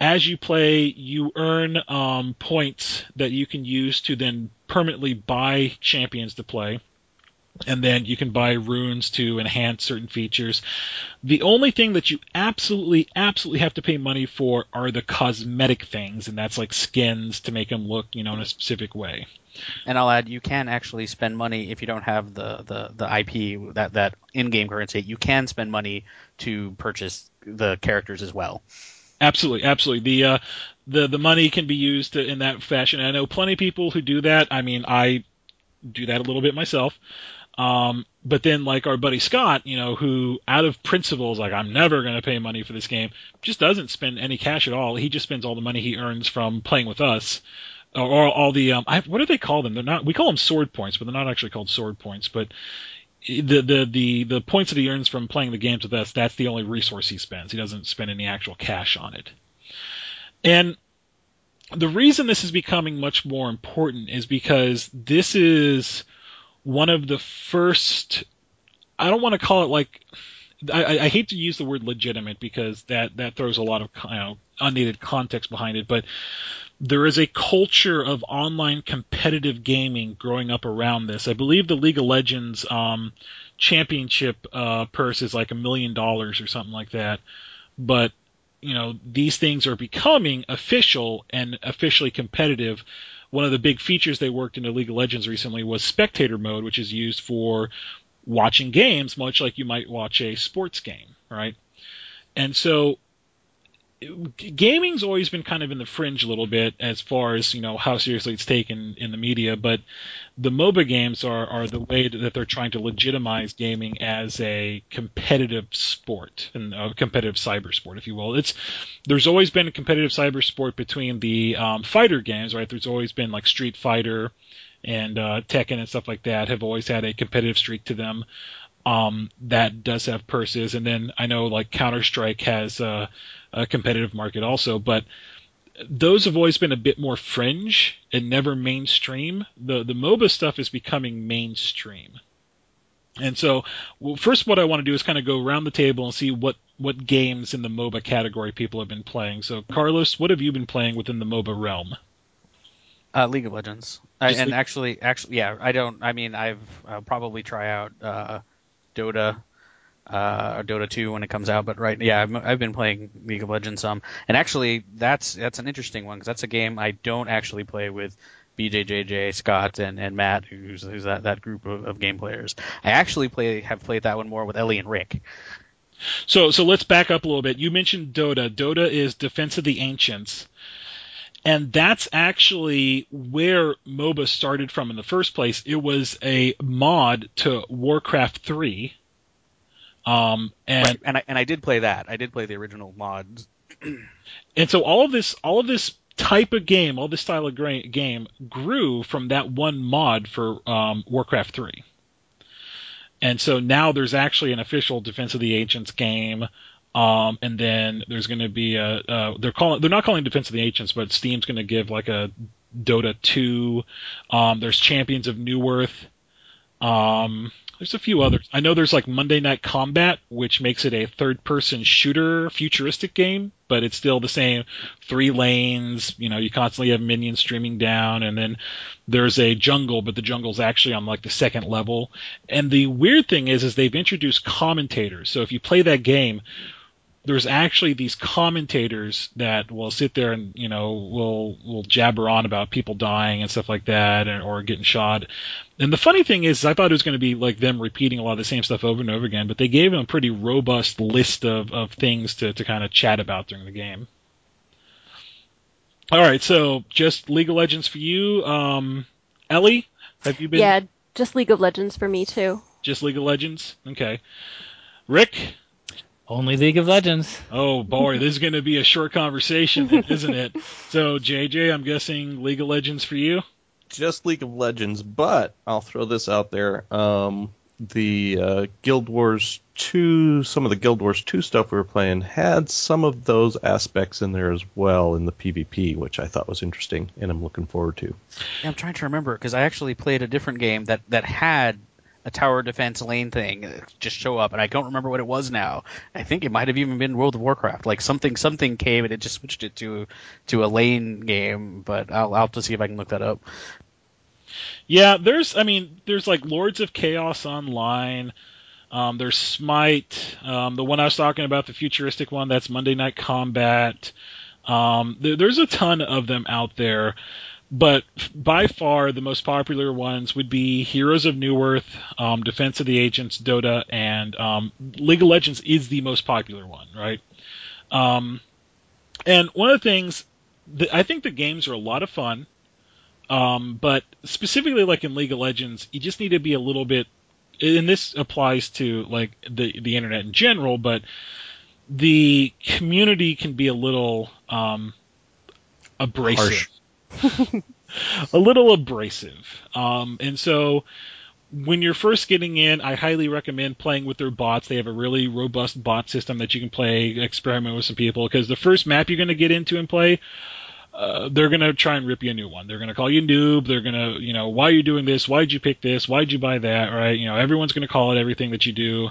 As you play, you earn um, points that you can use to then permanently buy champions to play and then you can buy runes to enhance certain features. The only thing that you absolutely, absolutely have to pay money for are the cosmetic things, and that's like skins to make them look, you know, in a specific way. And I'll add, you can actually spend money if you don't have the, the, the IP, that, that in-game currency, you can spend money to purchase the characters as well. Absolutely, absolutely. The uh, the the money can be used in that fashion. I know plenty of people who do that. I mean, I do that a little bit myself. Um, but then like our buddy Scott, you know, who out of principle is like, I'm never going to pay money for this game, just doesn't spend any cash at all. He just spends all the money he earns from playing with us. Or, or all the um, I, what do they call them? They're not. We call them sword points, but they're not actually called sword points. But the the the the points that he earns from playing the games with us, that's the only resource he spends. He doesn't spend any actual cash on it. And the reason this is becoming much more important is because this is one of the first. I don't want to call it like. I, I hate to use the word legitimate because that that throws a lot of you know, unneeded context behind it, but there is a culture of online competitive gaming growing up around this. I believe the League of Legends um, championship uh, purse is like a million dollars or something like that. But you know these things are becoming official and officially competitive one of the big features they worked into League of Legends recently was spectator mode, which is used for watching games, much like you might watch a sports game, right? And so gaming's always been kind of in the fringe a little bit as far as you know how seriously it's taken in the media, but the MOBA games are are the way that they're trying to legitimize gaming as a competitive sport and a competitive cyber sport, if you will. It's there's always been a competitive cyber sport between the um, fighter games, right? There's always been like Street Fighter and uh, Tekken and stuff like that have always had a competitive streak to them. Um, that does have purses, and then I know like Counter Strike has. Uh, a competitive market also, but those have always been a bit more fringe and never mainstream. The the MOBA stuff is becoming mainstream. And so, well, first, what I want to do is kind of go around the table and see what, what games in the MOBA category people have been playing. So, Carlos, what have you been playing within the MOBA realm? Uh, League of Legends, I, and actually, actually, yeah, I don't. I mean, I've I'll probably try out uh, Dota uh, or Dota 2 when it comes out. But right, yeah, I've, I've been playing League of Legends some, and actually that's that's an interesting one because that's a game I don't actually play with BJJJ, Scott, and, and Matt, who's, who's that, that group of, of game players. I actually play have played that one more with Ellie and Rick. So so let's back up a little bit. You mentioned Dota. Dota is Defense of the Ancients. And that's actually where MOBA started from in the first place. It was a mod to Warcraft 3 um, and right. and I and I did play that. I did play the original mods. and so all of this, all of this type of game, all this style of gra- game grew from that one mod for um, Warcraft 3. And so now there's actually an official Defense of the Ancients game. Um, and then there's going to be a, uh, they're calling, they're not calling Defense of the Ancients, but Steam's going to give like a Dota 2. Um, there's Champions of Newerth. Um, there's a few others. I know there's like Monday Night Combat, which makes it a third-person shooter, futuristic game, but it's still the same three lanes. You know, you constantly have minions streaming down, and then there's a jungle, but the jungle's actually on like the second level. And the weird thing is, is they've introduced commentators. So if you play that game, there's actually these commentators that will sit there and you know will will jabber on about people dying and stuff like that and, or getting shot. And the funny thing is i thought it was going to be like them repeating a lot of the same stuff over and over again but they gave them a pretty robust list of, of things to, to kind of chat about during the game. All right so just league of legends for you. Um ellie have you been Yeah, just League of Legends for me too. just league of legends? Okay. Rick Only League of Legends. Oh boy, this is going to be a short conversation, isn't it? So JJ, I'm guessing League of Legends for you. just League of Legends, but I'll throw this out there. Um, the uh, Guild Wars 2, some of the Guild Wars 2 stuff we were playing had some of those aspects in there as well in the PvP, which I thought was interesting and I'm looking forward to. Yeah, I'm trying to remember because I actually played a different game that that had a tower defense lane thing just show up, and I don't remember what it was now. I think it might have even been World of Warcraft. Like something something came and it just switched it to to a lane game. But I'll, I'll have to see if I can look that up. Yeah, there's, I mean, there's like Lords of Chaos Online. Um, there's Smite. Um, the one I was talking about, the futuristic one, that's Monday Night Combat. Um, there, there's a ton of them out there, but by far the most popular ones would be Heroes of Newerth, um, Defense of the Ancients, Dota, and um, League of Legends is the most popular one, right? Um, and one of the things, that I think the games are a lot of fun. Um, but specifically, like in League of Legends, you just need to be a little bit, and this applies to like the the internet in general, but the community can be a little um, abrasive, a little abrasive, um, and so when you're first getting in, I highly recommend playing with their bots. They have a really robust bot system that you can play, experiment with some people. Because the first map you're going to get into and play, uh, they're going to try and rip you a new one. They're going to call you noob. They're going to, you know, why are you doing this? Why'd you pick this? Why'd you buy that? Right? You know, everyone's going to call it everything that you do.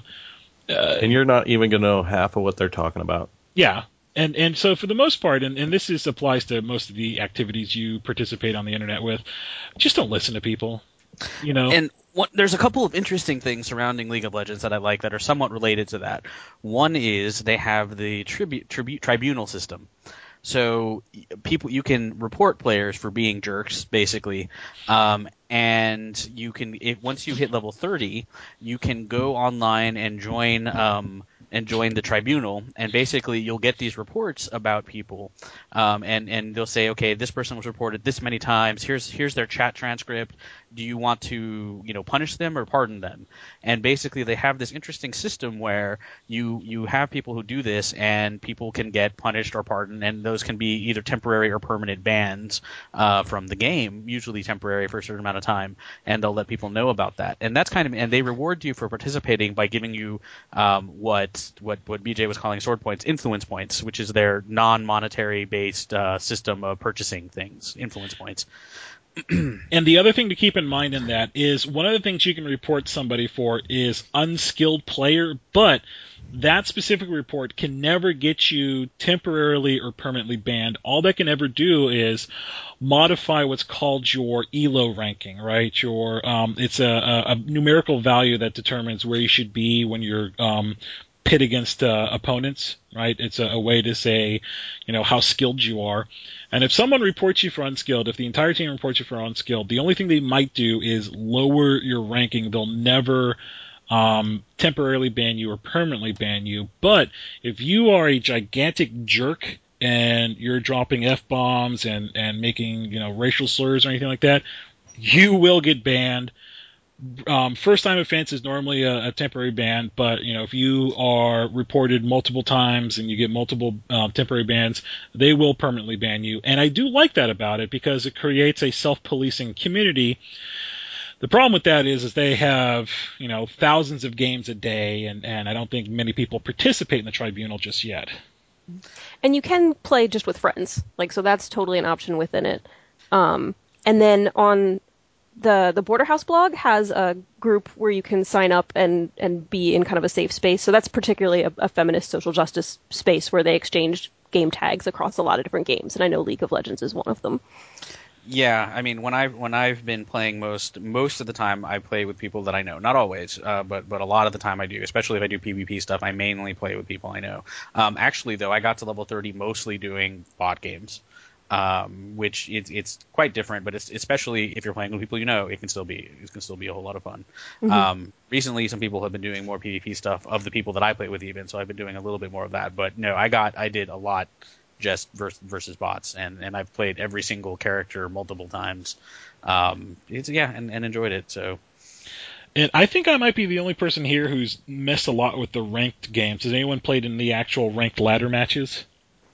Uh, And you're not even going to know half of what they're talking about. yeah. And and so for the most part, and, and this is applies to most of the activities you participate on the internet with, just don't listen to people. You know. And what, there's a couple of interesting things surrounding League of Legends that I like that are somewhat related to that. One is they have the tribute, tribunal system. So people, you can report players for being jerks, basically, um, and you can if, once you hit level 30, you can go online and join um, and join the tribunal, and basically you'll get these reports about people, um, and and they'll say, okay, this person was reported this many times. Here's here's their chat transcript. Do you want to you know punish them or pardon them? And basically they have this interesting system where you you have people who do this, and people can get punished or pardoned, and those can be either temporary or permanent bans uh, from the game, usually temporary for a certain amount of time, and they'll let people know about that. And that's kind of and they reward you for participating by giving you um, what what what BJ was calling sword points, influence points, which is their non-monetary based uh, system of purchasing things, influence points. And the other thing to keep in mind in that is one of the things you can report somebody for is unskilled player, but that specific report can never get you temporarily or permanently banned. All that can ever do is modify what's called your ELO ranking, right? Your um, it's a, a, numerical value that determines where you should be when you're um, pit against uh, opponents, right? It's a, a way to say, you know, how skilled you are. And if someone reports you for unskilled, if the entire team reports you for unskilled, the only thing they might do is lower your ranking. They'll never um, temporarily ban you or permanently ban you. But if you are a gigantic jerk and you're dropping f bombs and and making you know racial slurs or anything like that, you will get banned. Um, first time offense is normally a, a temporary ban, but you know if you are reported multiple times and you get multiple um, temporary bans, they will permanently ban you. And I do like that about it because it creates a self-policing community. The problem with that is, is they have you know thousands of games a day, and and I don't think many people participate in the tribunal just yet. And you can play just with friends, like so that's totally an option within it. Um, and then on the the Border House blog has a group where you can sign up and and be in kind of a safe space. So that's particularly a, a feminist social justice space where they exchange game tags across a lot of different games, and I know League of Legends is one of them. Yeah, I mean when I when I've been playing most most of the time I play with people that I know. Not always, uh, but but a lot of the time I do. Especially if I do PvP stuff, I mainly play with people I know. Um, actually, though, I got to level 30 mostly doing bot games, um, which it's it's quite different. But it's especially if you're playing with people you know, it can still be it can still be a whole lot of fun. Mhm. Um, recently, some people have been doing more PvP stuff of the people that I play with even, so I've been doing a little bit more of that. But no, I got I did a lot just versus, versus bots, and and I've played every single character multiple times. Um, it's yeah, and, and enjoyed it. So And I think I might be the only person here who's messed a lot with the ranked games. Has anyone played in the actual ranked ladder matches?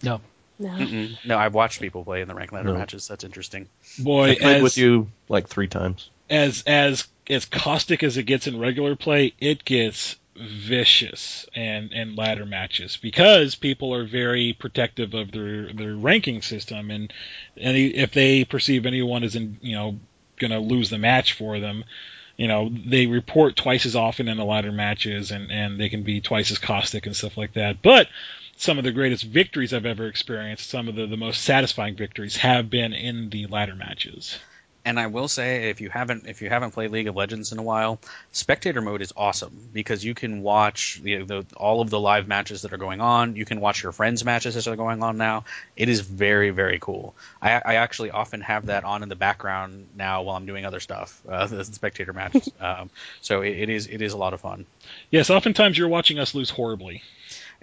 No. No. mm-mm. no, I've watched people play in the rank ladder No. matches. That's interesting. Boy, I played as, with you like three times. as as as caustic as it gets in regular play, it gets vicious and and ladder matches because people are very protective of their their ranking system and any if they perceive anyone as in you know going to lose the match for them you know they report twice as often in the ladder matches and and they can be twice as caustic and stuff like that but some of the greatest victories I've ever experienced, some of the, the most satisfying victories have been in the ladder matches. And I will say, if you haven't if you haven't played League of Legends in a while, spectator mode is awesome because you can watch know, the, all of the live matches that are going on. You can watch your friends' matches as they're going on now. It is very very cool. I, I actually often have that on in the background now while I'm doing other stuff, uh, the spectator matches. um, so it, it is it is a lot of fun. Yes, oftentimes you're watching us lose horribly.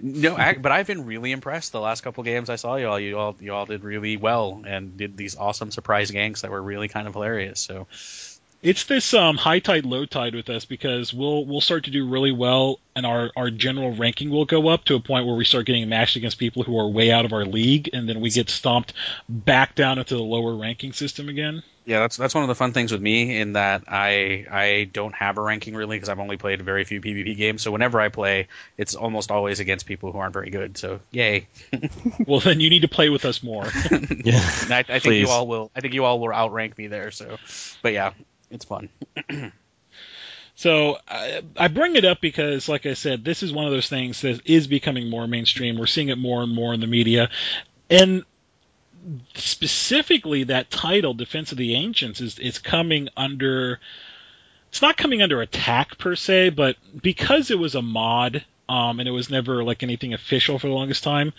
No, I, but I've been really impressed the last couple games I saw you all. You all you all did really well and did these awesome surprise ganks that were really kind of hilarious. So It's this um, high tide, low tide with us because we'll we'll start to do really well, and our our general ranking will go up to a point where we start getting matched against people who are way out of our league, and then we get stomped back down into the lower ranking system again. yeah, that's that's one of the fun things with me in that I I don't have a ranking really because I've only played very few PvP games. So whenever I play, it's almost always against people who aren't very good. So yay! well, then you need to play with us more. Yeah. And I, I think Please. you all will. I think you all will outrank me there. So, but yeah, it's fun. So I, I bring it up because, like I said, this is one of those things that is becoming more mainstream. We're seeing it more and more in the media, and specifically that title, "Defense of the Ancients," is is coming under. It's not coming under attack per se, but because it was a mod um, and it was never like anything official for the longest time,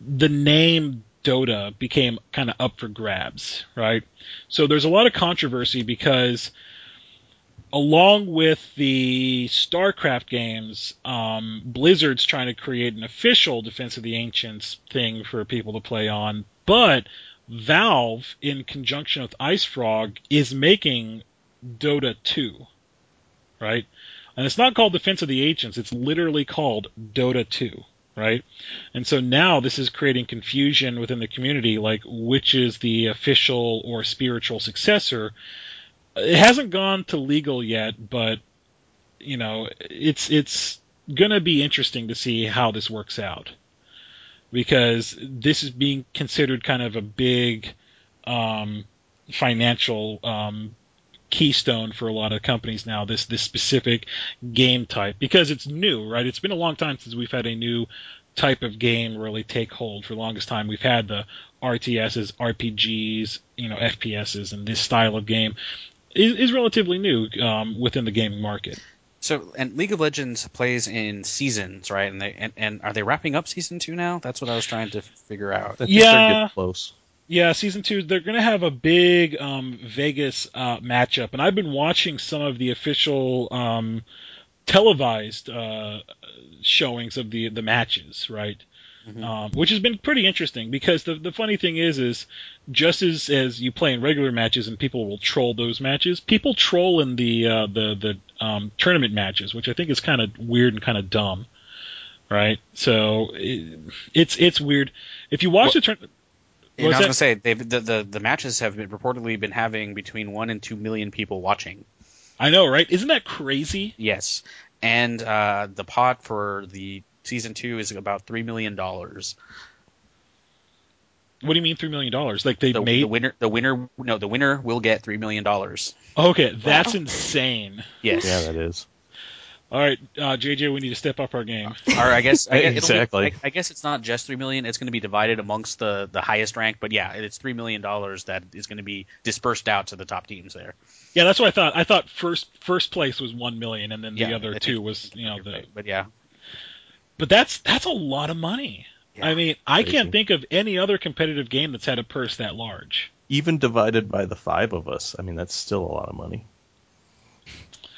the name Dota became kind of up for grabs, right? So there's a lot of controversy because along with the StarCraft games, um, Blizzard's trying to create an official Defense of the Ancients thing for people to play on, but Valve, in conjunction with IceFrog, is making Dota 2, right? And it's not called Defense of the Ancients, it's literally called Dota 2, right? And so now this is creating confusion within the community, like which is the official or spiritual successor it hasn't gone to legal yet, but you know, it's it's gonna be interesting to see how this works out because this is being considered kind of a big um, financial um, keystone for a lot of companies now. This this specific game type because it's new, right? It's been a long time since we've had a new type of game really take hold. For the longest time, we've had the RTSs, RPGs, you know, FPSs, and this style of game is, is relatively new um, within the gaming market. So, and League of Legends plays in seasons, right? And they and, and are they wrapping up season two now? That's what I was trying to figure out. I think Yeah. they're getting close. Yeah, season two, they're going to have a big um, Vegas uh, matchup, and I've been watching some of the official um, televised uh, showings of the the matches, right? Mhm. Um, which has been pretty interesting because the the funny thing is is just as as you play in regular matches and people will troll those matches, people troll in the uh, the the um, tournament matches, which I think is kind of weird and kind of dumb, right? So it, it's it's weird. If you watch Well- the tournament. And I Was was gonna say they've, the, the the matches have been reportedly been having between one and two million people watching. I know, right? Isn't that crazy? Yes, and uh, the pot for the season two is about three million dollars. What do you mean three million dollars? Like they The, made? the winner, the winner, no, the winner will get three million dollars. okay, that's Wow. insane. Yes. Yeah, that is. All right, uh, JJ, we need to step up our game. Or I guess, I guess it'll be- Exactly. I, I guess it's not just three million. It's going to be divided amongst the the highest rank. But yeah, it's three million dollars that is going to be dispersed out to the top teams there. Yeah, that's what I thought. I thought first first place was one million, and then the Yeah, other think- two was you know the. But yeah, But that's that's a lot of money. Yeah. I mean, I Crazy. can't think of any other competitive game that's had a purse that large. Even divided by the five of us, I mean, that's still a lot of money.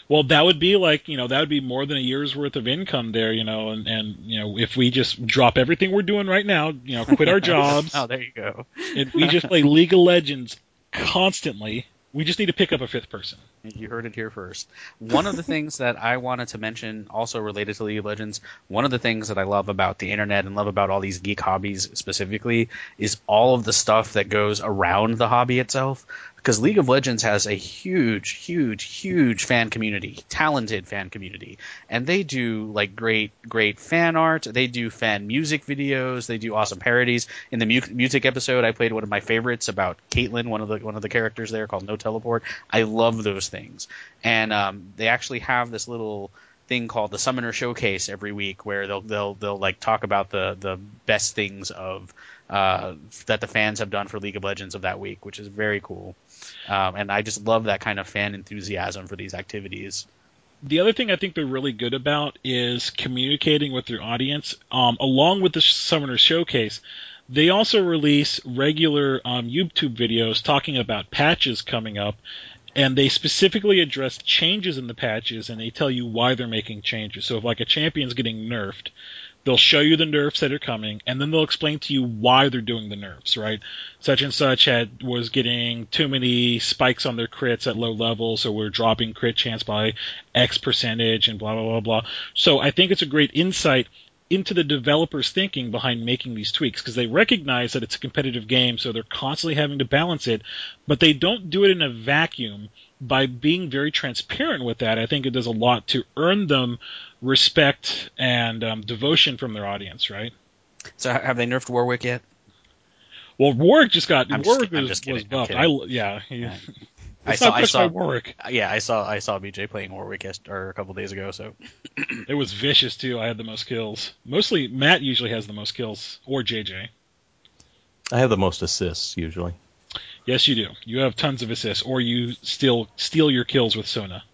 Well, that would be like you know that would be more than a year's worth of income there, you know, and and you know if we just drop everything we're doing right now, you know, quit our jobs, oh, there you go. and we just play League of Legends constantly. We just need to pick up a fifth person. You heard it here first. One of the things that I wanted to mention, also related to League of Legends, one of the things that I love about the internet and love about all these geek hobbies specifically is all of the stuff that goes around the hobby itself. Because League of Legends has a huge, huge, huge fan community, talented fan community, and they do like great, great fan art. They do fan music videos. They do awesome parodies. In the mu- music episode, I played one of my favorites about Caitlyn, one of the one of the characters there called No Teleport. I love those things, and um, they actually have this little thing called the Summoner Showcase every week, where they'll they'll they'll like talk about the the best things of uh, that the fans have done for League of Legends of that week, which is very cool. Um, and I just love that kind of fan enthusiasm for these activities. The other thing I think they're really good about is communicating with their audience. Um, along with the Summoner Showcase, they also release regular um, YouTube videos talking about patches coming up, and they specifically address changes in the patches, and they tell you why they're making changes. So if like a champion's getting nerfed, they'll show you the nerfs that are coming, and then they'll explain to you why they're doing the nerfs, right? Such and such had was getting too many spikes on their crits at low levels, so we're dropping crit chance by X percentage and blah blah blah blah. So I think it's a great insight into the developers' thinking behind making these tweaks because they recognize that it's a competitive game, so they're constantly having to balance it, but they don't do it in a vacuum. By being very transparent with that, I think it does a lot to earn them respect and um, devotion from their audience, right? So have they nerfed Warwick yet? Well, Warwick just got I'm Warwick kid- I'm was, just was kidding, I'm buffed. I yeah, he, Yeah. I saw I saw Warwick. yeah I saw I saw BJ playing Warwick yes, or a couple days ago. So It was vicious too. I had the most kills. Mostly Matt usually has the most kills, or JJ. I have the most assists usually. Yes, you do. You have tons of assists, or you still steal your kills with Sona.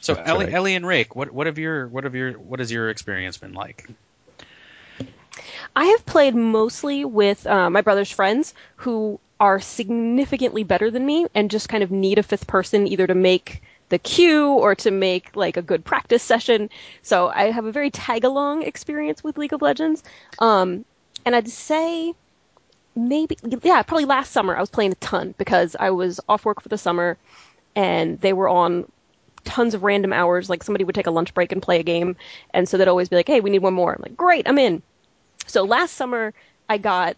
so That's Ellie, right. Ellie and Rake, what what have your what have your what has your experience been like? I have played mostly with uh, my brother's friends who are significantly better than me and just kind of need a fifth person either to make the queue or to make like a good practice session. So I have a very tag along experience with League of Legends. Um, and I'd say maybe, yeah, probably last summer I was playing a ton because I was off work for the summer and they were on tons of random hours. Like somebody would take a lunch break and play a game. And so they'd always be like, hey, we need one more. I'm like, great, I'm in. So last summer, I got,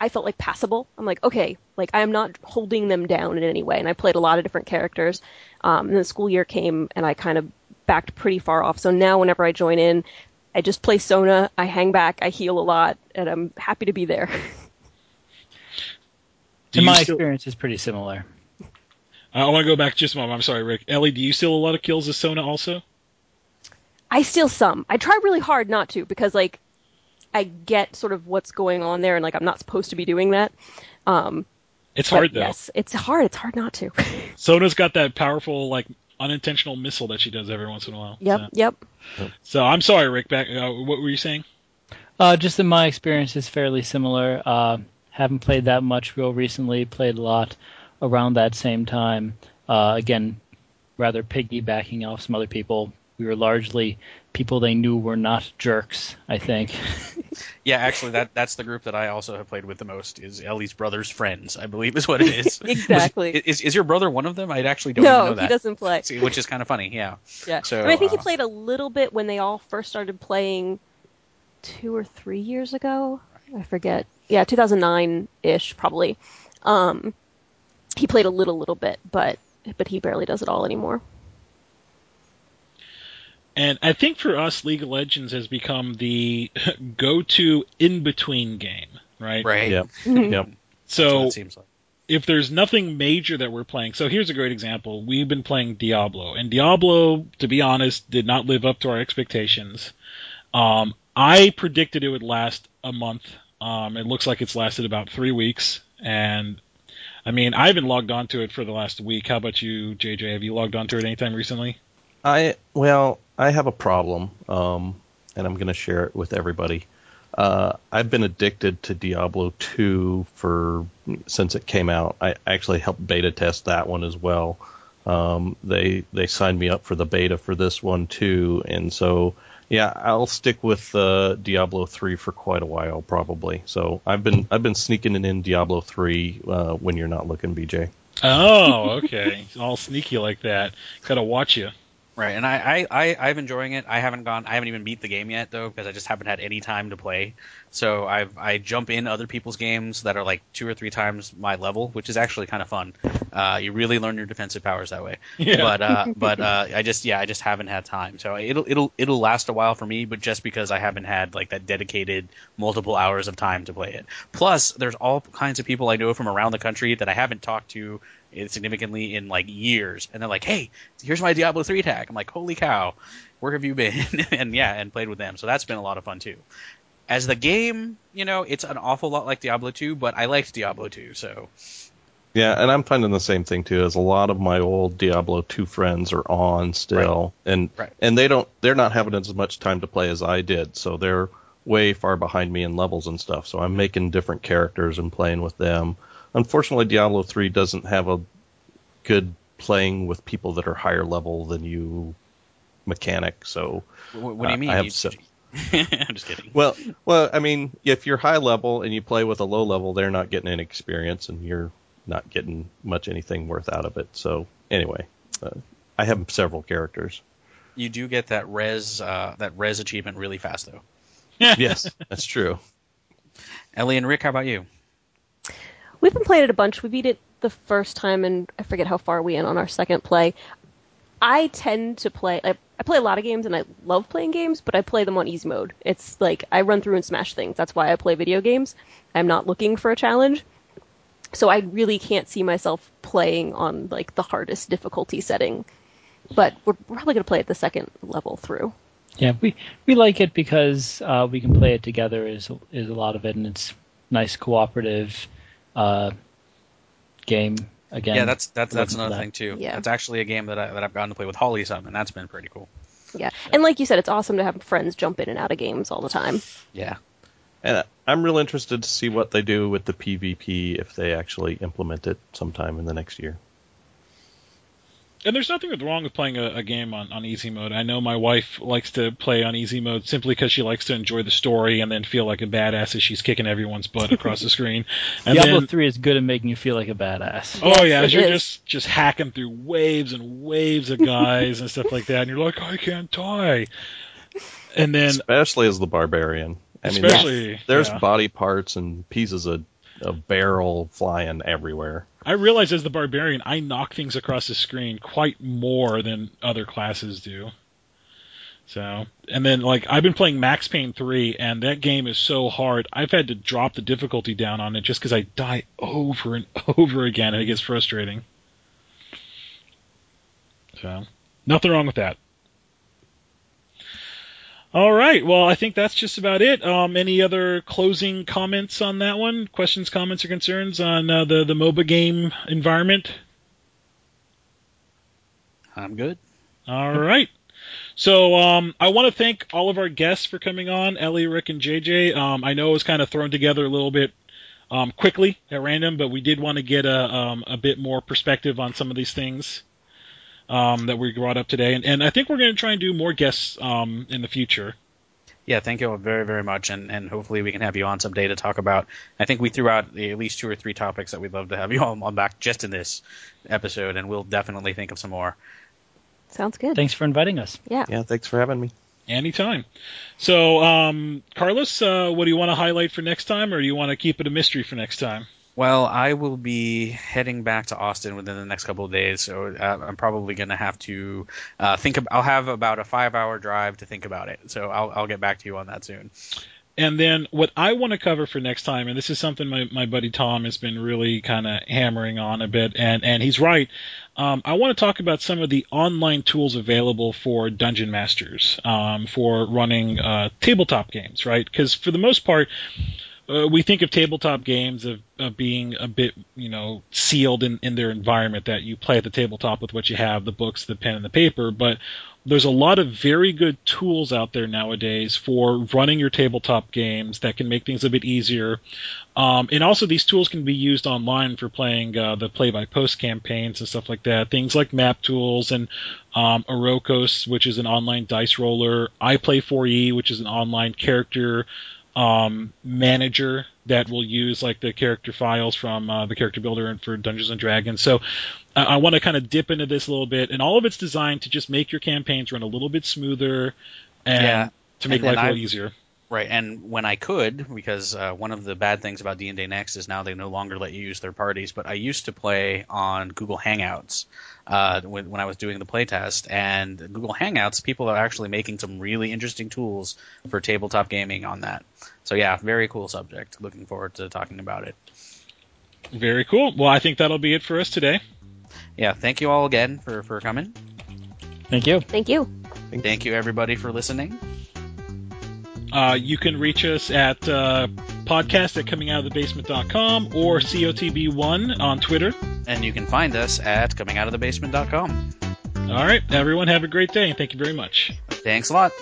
I felt like passable. I'm like, okay, like I am not holding them down in any way. And I played a lot of different characters. Um, and the school year came, and I kind of backed pretty far off. So now, whenever I join in, I just play Sona. I hang back, I heal a lot, and I'm happy to be there. Do And you my still- experience is pretty similar. I want to go back just a moment. I'm sorry, Rick. Ellie, do you steal a lot of kills as Sona also? I steal some. I try really hard not to because like I get sort of what's going on there, and like I'm not supposed to be doing that. Um, It's hard though. Yes, it's hard. It's hard not to. Sona's got that powerful like unintentional missile that she does every once in a while. yep, So, yep. so I'm sorry, Rick. Back. Uh, what were you saying? Uh, just that my experience is fairly similar. Uh, haven't played that much real recently. Played a lot around that same time. Uh, again, rather piggybacking off some other people. We were largely people they knew were not jerks. I think. Yeah, actually, that that's the group that I also have played with the most. Is Ellie's brother's friends, I believe, is what it is. Exactly. Was- is is your brother one of them? I actually don't even know no, that. he doesn't play. See, which is kind of funny. Yeah. Yeah. So, I, mean, I think he uh, played a little bit when they all first started playing two or three years ago. I forget. Yeah, 2009 ish, probably. Um, he played a little, little bit, but but he barely does it all anymore. And I think for us, League of Legends has become the go-to in-between game, right? Right. Yep. Mhm. Yep. So it seems like. if there's nothing major that we're playing, so here's a great example. We've been playing Diablo, and Diablo, to be honest, did not live up to our expectations. Um, I predicted it would last a month. Um, it looks like it's lasted about three weeks, and I mean, I haven't logged onto it for the last week. How about you, JJ? Have you logged onto it anytime recently? I well, I have a problem, um, and I'm going to share it with everybody. Uh, I've been addicted to Diablo 2 for since it came out. I actually helped beta test that one as well. Um, they they signed me up for the beta for this one too, and so yeah, I'll stick with uh, Diablo 3 for quite a while probably. So I've been I've been sneaking it in Diablo 3 uh, when you're not looking, BJ. Oh, okay. All sneaky like that. Gotta watch you. Right, and I, I, I, I'm enjoying it. I haven't gone, I haven't even beat the game yet though, because I just haven't had any time to play. So I've, I jump in other people's games that are like two or three times my level, which is actually kind of fun. Uh, you really learn your defensive powers that way. Yeah. But, uh, but, uh, I just, yeah, I just haven't had time. So it'll, it'll, it'll last a while for me, but just because I haven't had like that dedicated multiple hours of time to play it. Plus, there's all kinds of people I know from around the country that I haven't talked to significantly in like years, and they're like, "Hey, here's my Diablo 3 tag." I'm like, "Holy cow, where have you been?" and yeah, and played with them. So that's been a lot of fun too. As the game, you know, it's an awful lot like Diablo 2, but I liked Diablo 2, so Yeah, and I'm finding the same thing too. As a lot of my old Diablo 2 friends are on still, and Right. and they don't they're not having as much time to play as I did, so they're way far behind me in levels and stuff. So I'm mm-hmm. making different characters and playing with them. Unfortunately, Diablo 3 doesn't have a good playing with people that are higher level than you mechanic. So what, what do you Uh, mean? I have You- so- I'm just kidding. well, well, I mean, if you're high level and you play with a low level, they're not getting any experience, and you're not getting much anything worth out of it. So anyway, uh, I have several characters. You do get that res, uh, that res achievement really fast though. Yes, that's true. Ellie and Rick, how about you? We've been playing it a bunch. We beat it the first time, and I forget how far we in on our second play. I tend to play. I, I play a lot of games, and I love playing games, but I play them on easy mode. It's like I run through and smash things. That's why I play video games. I'm not looking for a challenge, so I really can't see myself playing on like the hardest difficulty setting. But we're probably gonna play it the second level through. Yeah, we we like it because uh, we can play it together. Is is a lot of it, and it's nice cooperative uh, game. Again, Yeah, that's that's that's another that. thing too. Yeah. That's actually a game that I that I've gotten to play with Holly some, and that's been pretty cool. Yeah, and like you said, it's awesome to have friends jump in and out of games all the time. Yeah. And I'm real interested to see what they do with the PvP if they actually implement it sometime in the next year. And there's nothing wrong with playing a, a game on, on easy mode. I know my wife likes to play on easy mode simply because she likes to enjoy the story and then feel like a badass as she's kicking everyone's butt across the screen. And Diablo then, three is good at making you feel like a badass. oh yeah, Yes, as you're is. just just hacking through waves and waves of guys and stuff like that, and you're like, I can't die. And then Especially as the barbarian. I mean, especially there's yeah. body parts and pieces of, of barrel flying everywhere. I realize as the barbarian, I knock things across the screen quite more than other classes do. So, and then like I've been playing Max Payne 3 and that game is so hard. I've had to drop the difficulty down on it just cuz I die over and over again and it gets frustrating. So, nothing wrong with that. All right. Well, I think that's just about it. Um, any other closing comments on that one? Questions, comments, or concerns on uh, the the MOBA game environment? I'm good. All right. So um, I want to thank all of our guests for coming on, Ellie, Rick, and JJ. Um, I know it was kind of thrown together a little bit um, quickly at random, but we did want to get a um, a bit more perspective on some of these things um, that we brought up today, and, and I think we're going to try and do more guests um, in the future. Yeah, thank you all very, very much, and, and hopefully we can have you on someday to talk about. I think we threw out at least two or three topics that we'd love to have you all on back just in this episode, and we'll definitely think of some more. Sounds good. Thanks for inviting us. Yeah. Yeah, thanks for having me. Anytime. So, um, Carlos, uh, what do you want to highlight for next time, or do you want to keep it a mystery for next time? Well, I will be heading back to Austin within the next couple of days, so uh, I'm probably going to have to uh, think. Ab- I'll have about a five-hour drive to think about it, so I'll, I'll get back to you on that soon. And then what I want to cover for next time, and this is something my, my buddy Tom has been really kind of hammering on a bit, and, and he's right. Um, I want to talk about some of the online tools available for dungeon masters um, for running uh, tabletop games, right? Because for the most part, uh, we think of tabletop games of, of, being a bit, you know, sealed in, in their environment that you play at the tabletop with what you have, the books, the pen, and the paper. But there's a lot of very good tools out there nowadays for running your tabletop games that can make things a bit easier. Um, and also, these tools can be used online for playing uh, the play-by-post campaigns and stuff like that. Things like Map Tools and um, Orokos, which is an online dice roller, I Play 4E, which is an online character um, manager that will use like the character files from uh, the character builder and for Dungeons and Dragons. So uh, I want to kind of dip into this a little bit, and all of it's designed to just make your campaigns run a little bit smoother and yeah. to make life a little easier. Right, and when I could, because uh, one of the bad things about D and D Next is now they no longer let you use their parties. But I used to play on Google Hangouts uh, when, when I was doing the playtest, and Google Hangouts, people are actually making some really interesting tools for tabletop gaming on that. So yeah, very cool subject. Looking forward to talking about it. Very cool. Well, I think that'll be it for us today. Yeah, thank you all again for for coming. Thank you. Thank you. Thank you everybody for listening. Uh, you can reach us at uh, podcast at comingoutofthebasement.com or COTB1 on Twitter. And you can find us at comingoutofthebasement.com. All right, everyone, have a great day, and thank you very much. Thanks a lot.